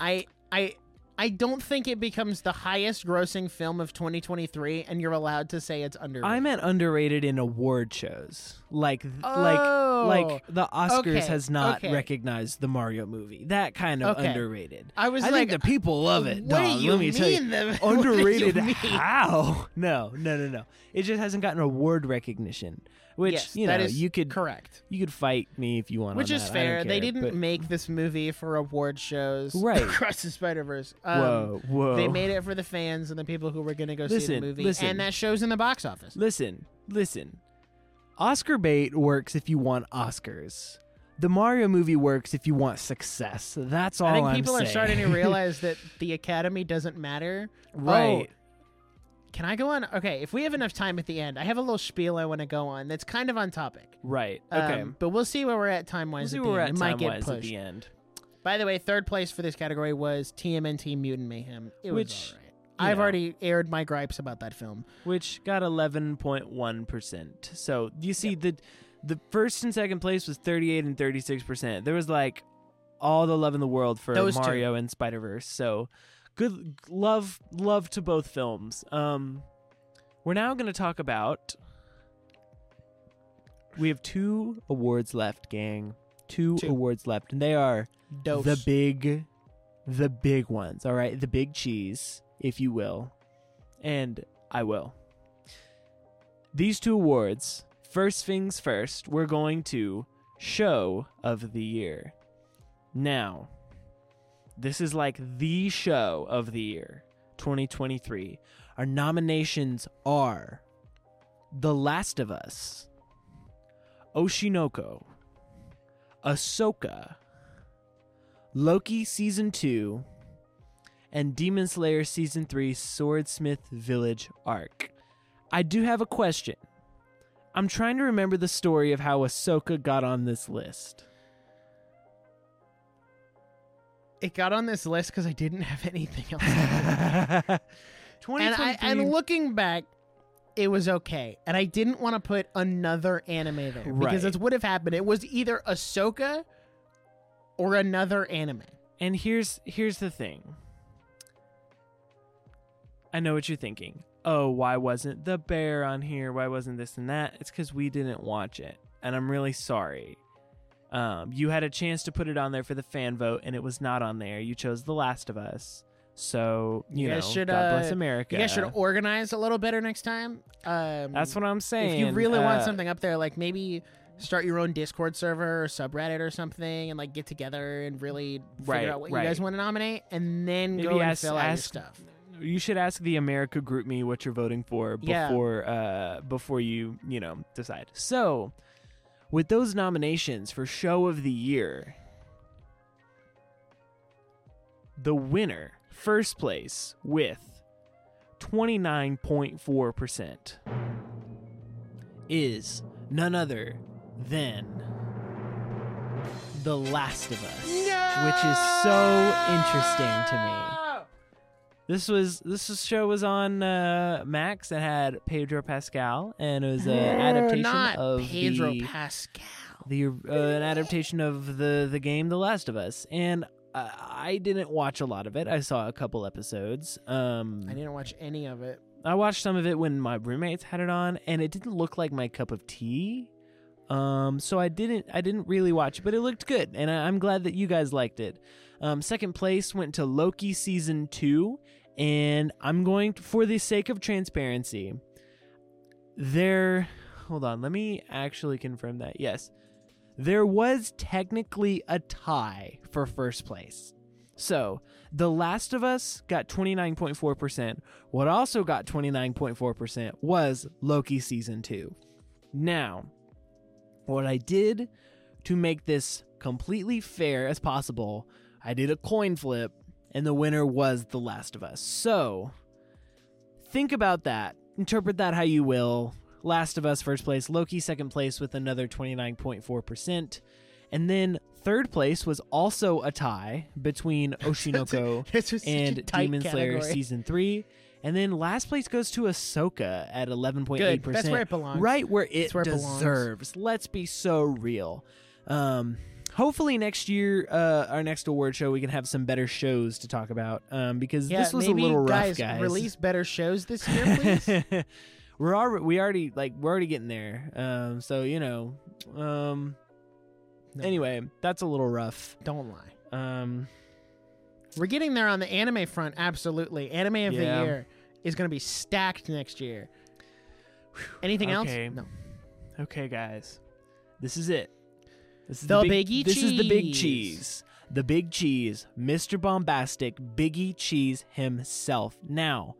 I, I. I don't think it becomes the highest grossing film of 2023 and you're allowed to say it's underrated. I meant underrated in award shows. Like Oh. like like the Oscars Okay, has not okay. recognized the Mario movie. That kind of Okay. underrated. I was I like, think the people love it. what do dog. you Let me tell you. mean the- do you underrated mean? how no no no no it just hasn't gotten award recognition which yes, you know you could correct. you could fight me if you want Which is that. Fair. don't They didn't but- make this movie for award shows. Right. Across the Spider Verse. Um, whoa whoa They made it for the fans and the people who were going to go see the movie, listen. and that shows in the box office. listen listen oscar bait works if you want oscars the mario movie works if you want success that's all I think I'm people are saying. starting to realize that the Academy doesn't matter. right Oh, can I go on? Okay, if we have enough time at the end, I have a little spiel I want to go on that's kind of on topic. right okay Um, but we'll see where we're at time wise. we'll see where we're end. at time get wise at the end By the way, third place for this category was TMNT Mutant Mayhem. It Which, was all right. I've know. already aired my gripes about that film. which got 11.1%. So you see the the first and second place was 38 and 36%. There was like all the love in the world for Those two. Mario and Spider-Verse. So good love love to both films. Um we're now going to talk about we have two awards left, gang. Two, Two. awards left, and they are Dose. the big the big ones all right the big cheese if you will and i will these two awards first things first we're going to show of the year now this is like the show of the year 2023 our nominations are the last of us oshi no ko ahsoka Loki Season 2, and Demon Slayer Season 3 Swordsmith Village Arc. I do have a question. I'm trying to remember the story of how Ahsoka got on this list. It got on this list because I didn't have anything else. and I and looking back, it was okay. And I didn't want to put another anime there because Right. that's what have happened. It was either Ahsoka or another anime. And here's here's the thing. I know what you're thinking. Oh, why wasn't the bear on here? Why wasn't this and that? It's because we didn't watch it, and I'm really sorry. Um, you had a chance to put it on there for the fan vote, and it was not on there. You chose The Last of Us, so you, You know, should, God bless uh, America. You guys should organize a little better next time. Um, That's what I'm saying. if you really want Uh, something up there, like maybe start your own Discord server or subreddit or something, and like get together and really figure Right, out what right. you guys want to nominate, and then Maybe go and ask- fill out your stuff. you should ask the America GroupMe what you're voting for Yeah. before uh before you you know decide. So, with those nominations for Show of the Year, the winner, first place with twenty nine point four percent, is none other than The Last of Us, which is so interesting to me. This was this show was on uh, Max and had Pedro Pascal, and it was an adaptation not of Pedro the, Pascal. the uh, an adaptation of the the game The Last of Us, and uh, I didn't watch a lot of it. I saw a couple episodes. Um, I didn't watch any of it. I watched some of it when my roommates had it on, and it didn't look like my cup of tea. Um, so I didn't I didn't really watch it, but it looked good, and I, I'm glad that you guys liked it. Um, second place went to Loki season two, and I'm going to, for the sake of transparency. There, hold on, let me actually confirm that. Yes, there was technically a tie for first place. So, The Last of Us got 29.4%. What also got 29.4% was Loki season 2. Now, what I did to make this completely fair as possible, I did a coin flip and the winner was The Last of Us. So, think about that. Interpret that how you will. Last of Us first place, Loki second place with another 29.4%. And then third place was also a tie between Oshi no Ko This was such and Demon Slayer season three. And then last place goes to Ahsoka at 11.8%. Good. That's where it belongs. Right where it where it belongs. deserves. Let's be so real. Um, hopefully next year, uh, our next award show, we can have some better shows to talk about. Um, because Yeah, this was a little rough, guys, guys. Release better shows this year, please. we're already, we already like we're already getting there. Um, so you know, um, No. anyway, that's a little rough. Don't lie. Um, We're getting there on the anime front. Absolutely, anime of Yeah. the year is going to be stacked next year. Anything Okay. else? No. Okay, guys, this is it. This is The the, big, Biggie This is the big Cheese. cheese. The big cheese, Mr. Bombastic, Biggie Cheese himself. Now,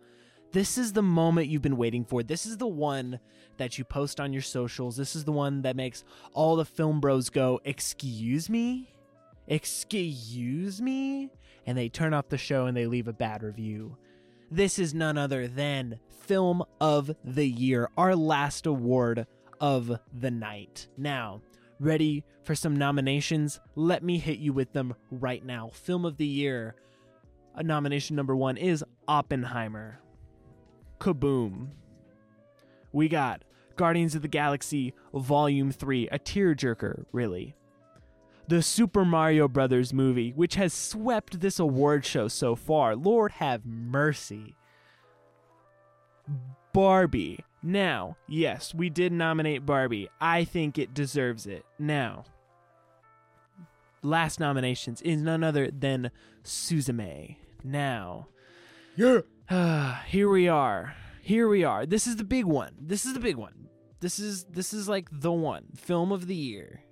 this is the moment you've been waiting for. This is the one that you post on your socials. This is the one that makes all the film bros go, "Excuse me? Excuse me?" And they turn off the show and they leave a bad review. This is none other than Film of the Year, our last award of the night. Now, ready for some nominations? Let me hit you with them right now. Film of the Year. Uh, nomination number one is Oppenheimer. Kaboom. We got Guardians of the Galaxy Volume 3, a tearjerker, really. The Super Mario Brothers movie, which has swept this award show so far. Lord have mercy. Barbie. Now, yes, we did nominate Barbie. I think it deserves it. Now, last nominations is none other than Suzume. Now, Yeah. here we are. Here we are. This is the big one. This is the big one. This is this is like the one film of the year.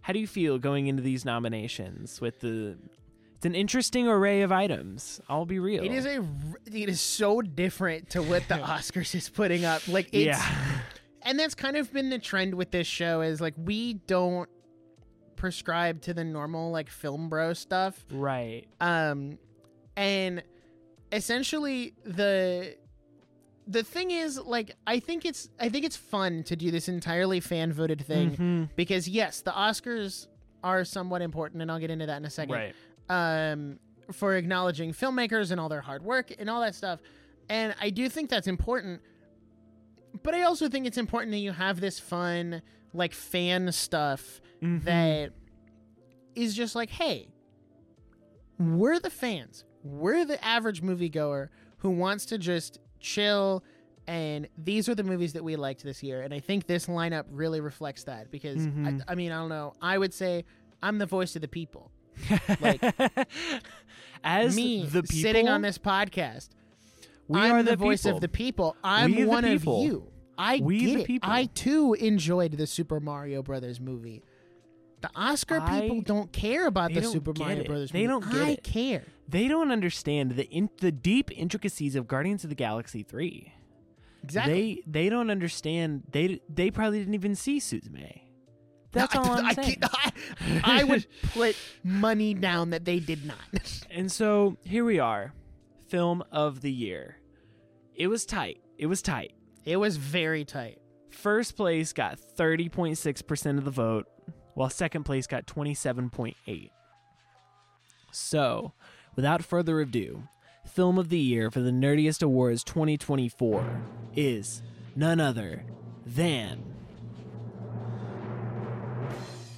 How do you feel going into these nominations with the it's an interesting array of items. I'll be real. It is a. It is so different to what the Oscars is putting up. Like it's, yeah. and that's kind of been the trend with this show. Is like we don't prescribe to the normal like film bro stuff. right. um and essentially the the thing is like i think it's i think it's fun to do this entirely fan voted thing Mhm. because yes the oscars are somewhat important and i'll get into that in a second Right. Um, for acknowledging filmmakers and all their hard work and all that stuff. And I do think that's important. But I also think it's important that you have this fun, like fan stuff Mhm. that is just like, hey, we're the fans. We're the average moviegoer who wants to just chill. And these are the movies that we liked this year. And I think this lineup really reflects that because, Mhm. I, I mean, I don't know. I would say I'm the voice of the people. Like- as Me the people, sitting on this podcast. we I'm are the, the, voice people. of the people. I'm We one people. of you. I We get the it. people. I too enjoyed the Super Mario Brothers movie. The Oscar I- people don't care about the Super Mario it. Brothers They movie. don't I it. care. They don't understand the in, the deep intricacies of Guardians of the Galaxy Three. Exactly. They they don't understand. They they probably didn't even see Suzume. That's all I'm I, saying. I, I would put money down that they did not. And so here we are, film of the year. It was tight. It was tight. It was very tight. First place got 30.6% of the vote, while second place got 27.8. So, without further ado, film of the year for the Nerdiest Awards 2024 is none other than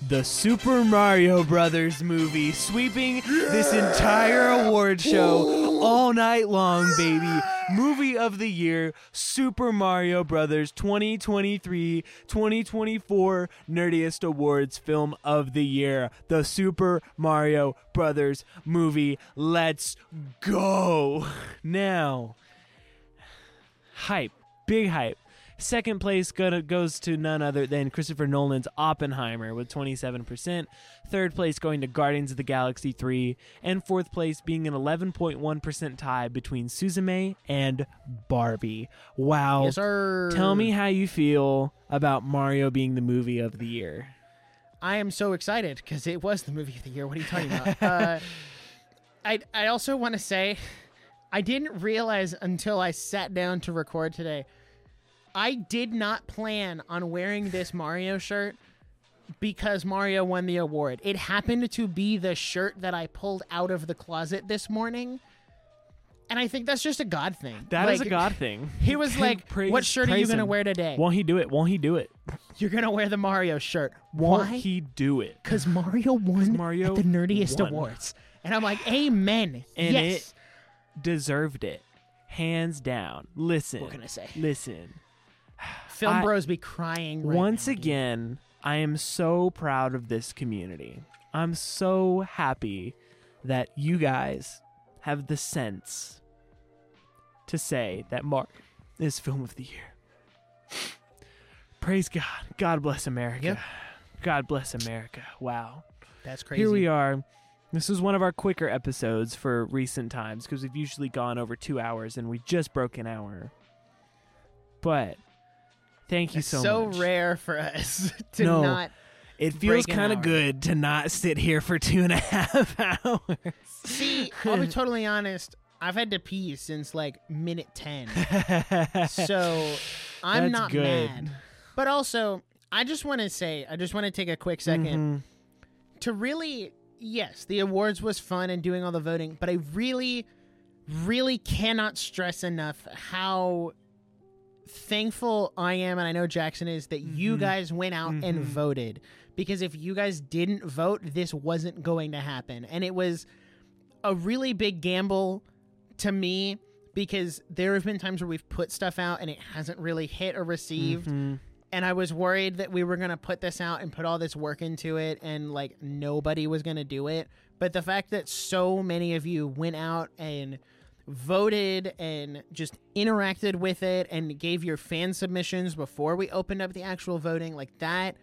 the Super Mario Brothers movie, sweeping this entire award show all night long, baby. Movie of the year, Super Mario Brothers 2023 2024 Nerdiest Awards Film of the Year, the Super Mario Brothers movie. Let's go. Now, hype, big hype. Second place go goes to none other than Christopher Nolan's Oppenheimer with 27%. Third place going to Guardians of the Galaxy 3. And fourth place being an 11.1% tie between Suzume and Barbie. Wow. Yes, sir. Tell me how you feel about Mario being the movie of the year. I am so excited because it was the movie of the year. What are you talking about? uh, I I also want to say, I didn't realize until I sat down to record today. I did not plan on wearing this Mario shirt because Mario won the award. It happened to be the shirt that I pulled out of the closet this morning. And I think that's just a God thing. That is Like, a God thing. He was like, Praise- "What shirt are you gonna wear today? Won't he do it? Won't he do it? You're gonna wear the Mario shirt. Won't Why? he do it? because Mario won Mario at the Nerdiest won. Awards. And I'm like, Amen. And yes. Deserved it. Hands down. Listen. What can I say? Listen. Film I- bros be crying right Once now, again, I am so proud of this community. I'm so happy that you guys have the sense to say that Mark is film of the year. Praise God. God bless America. Yep. God bless America. Wow. That's crazy. Here we are. This is one of our quicker episodes for recent times because we've usually gone over two hours and we just broke an hour. But thank you so, so much. So rare for us to No. not. It feels kind of good to not sit here for two and a half hours. See, I'll be totally honest. I've had to pee since like minute 10. So I'm That's not good. mad. But also, I just want to say, I just want to take a quick 2nd Mhm. to really yes the awards was fun and doing all the voting but i really really cannot stress enough how thankful i am and i know jackson is that you Mhm. guys went out and Mhm. voted because if you guys didn't vote this wasn't going to happen and it was a really big gamble to me because there have been times where we've put stuff out and it hasn't really hit or received Mhm. and I was worried that we were gonna put this out and put all this work into it, and like nobody was gonna do it. But the fact that so many of you went out and voted and just interacted with it and gave your fan submissions before we opened up the actual voting, like that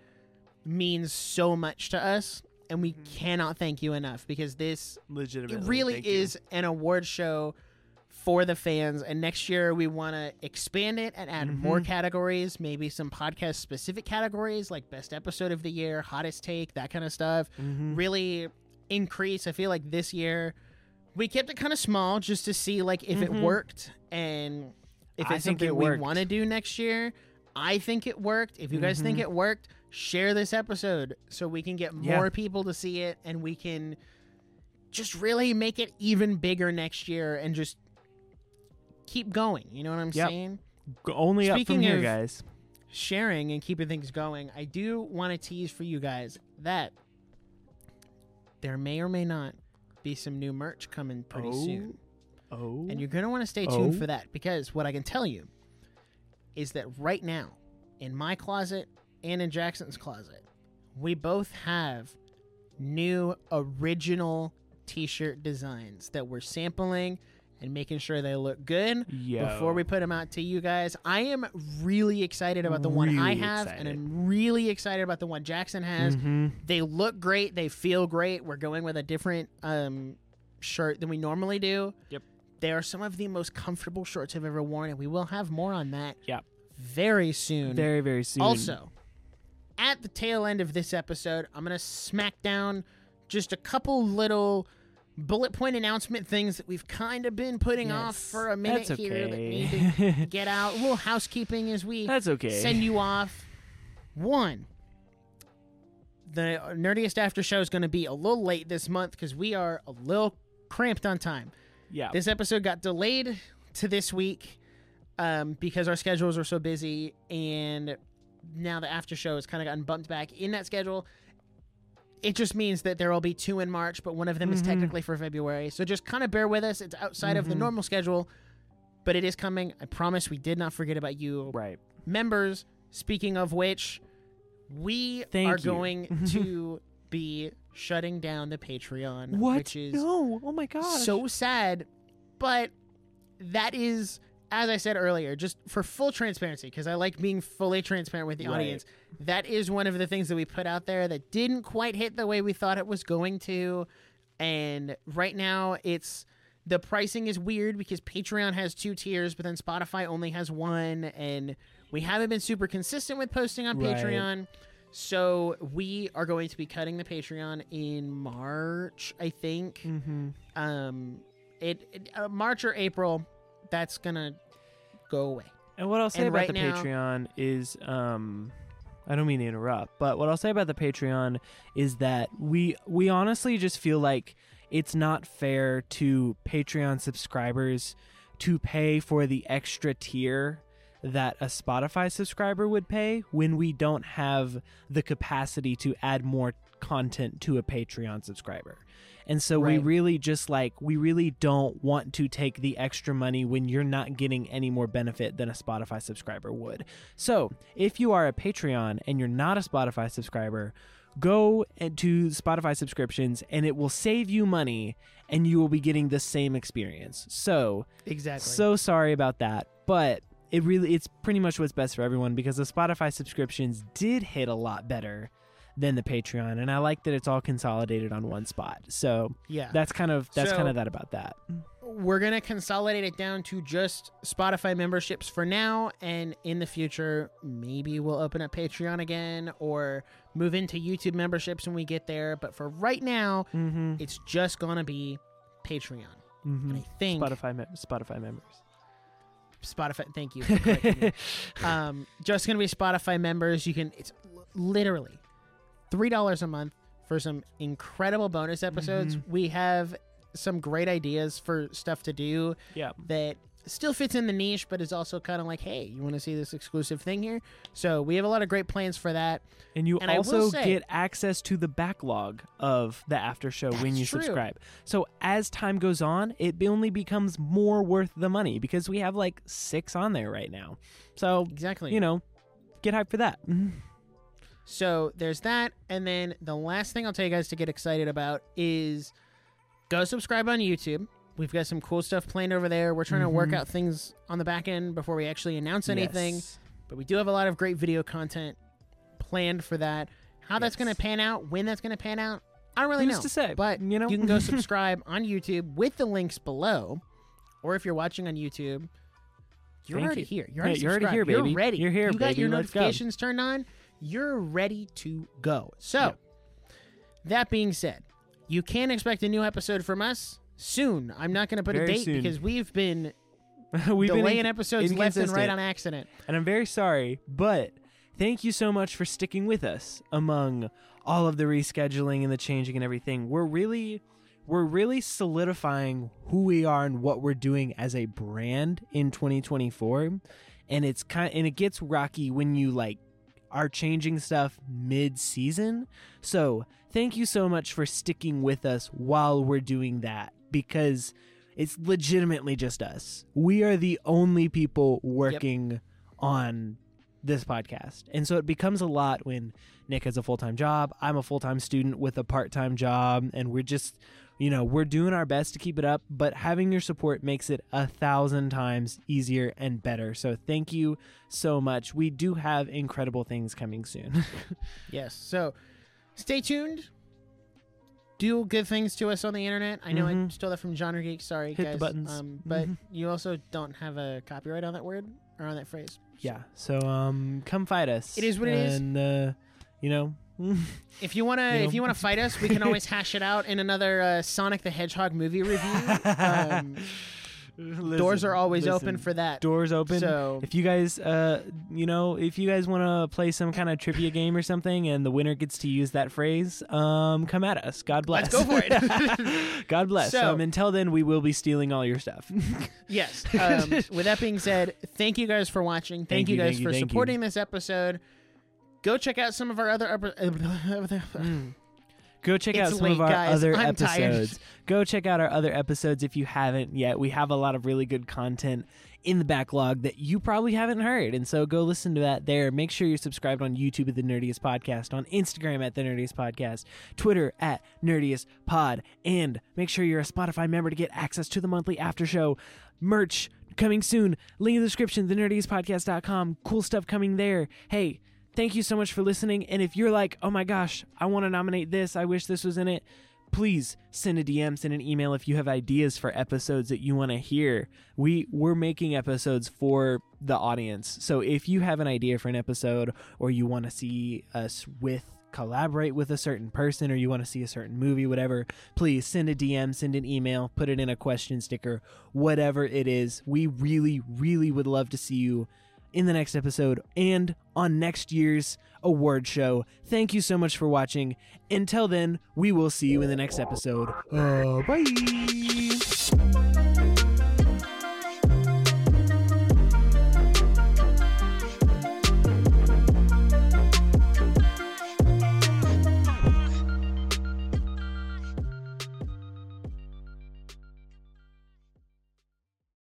means so much to us, and we cannot thank you enough because this Legitimately. it really thank you. is an award show for the fans and next year we want to expand it and add more Mhm. categories maybe some podcast specific categories like best episode of the year hottest take that kind of stuff Mhm. really increase i feel like this year we kept it kind of small just to see like if it Mhm. worked and if it's think something it we want to do next year i think it worked if you guys think Mhm. it worked share this episode so we can get Yeah. more people to see it and we can just really make it even bigger next year and just keep going. You know what I'm Yep. saying? G- Only up Speaking from here, of- guys. Sharing and keeping things going. I do want to tease for you guys that there may or may not be some new merch coming pretty Oh. soon. Oh. And you're going to want to stay oh. tuned Oh. for that because what I can tell you is that right now, in my closet and in Jackson's closet, we both have new original t shirt designs that we're sampling and making sure they look good Yo. before we put them out to you guys. I am really excited about the one I have, and. I'm really excited about the one Jackson has. Mhm. They look great. They feel great. We're going with a different um, shirt than we normally do. Yep. They are some of the most comfortable shorts I've ever worn, and we will have more on that Yep. very soon. Very, very soon. Also, at the tail end of this episode, I'm going to smack down just a couple little bullet point announcement things that we've kind of been putting off for a minute that's here that need to get out. A little housekeeping as we That's okay. send you off. One, the nerdiest after show is going to be a little late this month because we are a little cramped on time. yeah. This episode got delayed to this week um, because our schedules are so busy, and now the after show has kind of gotten bumped back in that schedule. It just means that there will be two in March, but one of them is Mhm. technically for February. So just kind of bear with us. It's outside of the Mhm. normal schedule, but it is coming. I promise we did not forget about you right. members. Speaking of which, we Thank are you. going to be shutting down the Patreon, What? which is no. Oh my gosh. so sad. But that is, as I said earlier, just for full transparency, because I like being fully transparent with the Right. audience. That is one of the things that we put out there that didn't quite hit the way we thought it was going to. And right now, it's the pricing is weird because Patreon has two tiers, but then Spotify only has one. And we haven't been super consistent with posting on Right. Patreon. So we are going to be cutting the Patreon in March, I think Mm-hmm. um it, it uh, march or april that's gonna go away And what I'll say And about right the now- Patreon is, um, I don't mean to interrupt, but what I'll say about the Patreon is that we we honestly just feel like it's not fair to Patreon subscribers to pay for the extra tier that a Spotify subscriber would pay when we don't have the capacity to add more content to a Patreon subscriber. And so we really just like we really don't want to take the extra money when you're not getting any more benefit than a Spotify subscriber would. So, if you are a Patreon and you're not a Spotify subscriber, go and- to Spotify subscriptions and it will save you money and you will be getting the same experience. So, exactly so sorry about that, but it really it's pretty much what's best for everyone because the Spotify subscriptions did hit a lot better than the Patreon and I like that it's all consolidated on one spot. So yeah that's kind of that's So- kind of that about that. we're gonna consolidate it down to just spotify memberships for now and in the future maybe we'll open up patreon again or move into youtube memberships when we get there but for right now Mm-hmm. it's just gonna be patreon mm-hmm. and i think Spotify me- Spotify members. spotify thank you for me. um, just gonna be Spotify members. You can it's literally three dollars a month for some incredible bonus episodes. Mhm. We have some great ideas for stuff to do yeah. that still fits in the niche, but is also kind of like, hey, you want to see this exclusive thing here? So we have a lot of great plans for that. And you And also say- get access to the backlog of the after show when you true. subscribe. So as time goes on, it only becomes more worth the money because we have like six on there right now. So Exactly. you know, get hyped for that. So there's that, and then the last thing I'll tell you guys to get excited about is go subscribe on YouTube. We've got some cool stuff planned over there. We're trying to work Mhm. out things on the back end before we actually announce anything. Yes. But we do have a lot of great video content planned for that. How that's going to pan out, when that's going to pan out, I don't really Who's know. to say? But you know, you can go subscribe on YouTube with the links below, or if you're watching on YouTube, you're Thank already you. here. You're already, you're already here, You're ready. You're here, You got baby. your Let's go. notifications turned on. You're ready to go. So, Yep. that being said, you can expect a new episode from us soon. I'm not going to put a date soon. because we've been we've been delaying in- episodes left and right on accident. and I'm very sorry, but thank you so much for sticking with us among all of the rescheduling and the changing and everything. We're really we're really solidifying who we are and what we're doing as a brand in 2024 and it's kind and it gets rocky when you like are changing stuff mid-season. So thank you so much for sticking with us while we're doing that because it's legitimately just us. We are the only people working on this podcast. And so it becomes a lot when nick has a full-time job i'm a full-time student with a part-time job and we're just you know we're doing our best to keep it up but having your support makes it a thousand times easier and better so thank you so much we do have incredible things coming soon Yes. So stay tuned. Do good things to us on the internet. I know I Mhm. stole that from Genre Geek. Sorry, Hit the guys. buttons. Um, but Mhm. you also don't have a copyright on that word or on that phrase. yeah so um come fight us It is what it is. and uh you know If you wanna, You if you wanna fight us, we can always hash it out in another uh, Sonic the Hedgehog movie review. Um, doors are always open for that. doors open So if you guys uh you know if you guys want to play some kind of trivia game or something and the winner gets to use that phrase um come at us god bless Let's go for it. god bless So- um until then we will be stealing all your stuff yes. Um, with that being said, thank you guys for watching. Thank, Thank you guys thank you, for thank you. supporting this episode. Go check out some of our other. upper- Mm. Go check out It's some of our guys. other I'm tired. episodes. Go check out our other episodes if you haven't yet. We have a lot of really good content in the backlog that you probably haven't heard. And so go listen to that there. Make sure you're subscribed on YouTube at The Nerdiest Podcast, on Instagram at The Nerdiest Podcast, Twitter at Nerdiest Pod, and make sure you're a Spotify member to get access to the monthly after show merch coming soon. Link in the description, thenerdiestpodcast.com. Cool stuff coming there. Hey, thank you so much for listening. And if you're like, oh my gosh, I want to nominate this, I wish this was in it, please send a DM, send an email if you have ideas for episodes that you want to hear. We we're making episodes for the audience. So if you have an idea for an episode or you want to see us with collaborate with a certain person or you want to see a certain movie whatever please send a dm send an email put it in a question sticker whatever it is we really really would love to see you in the next episode and on next year's award show. Thank you so much for watching. Until then, we will see you in the next episode. Uh, bye.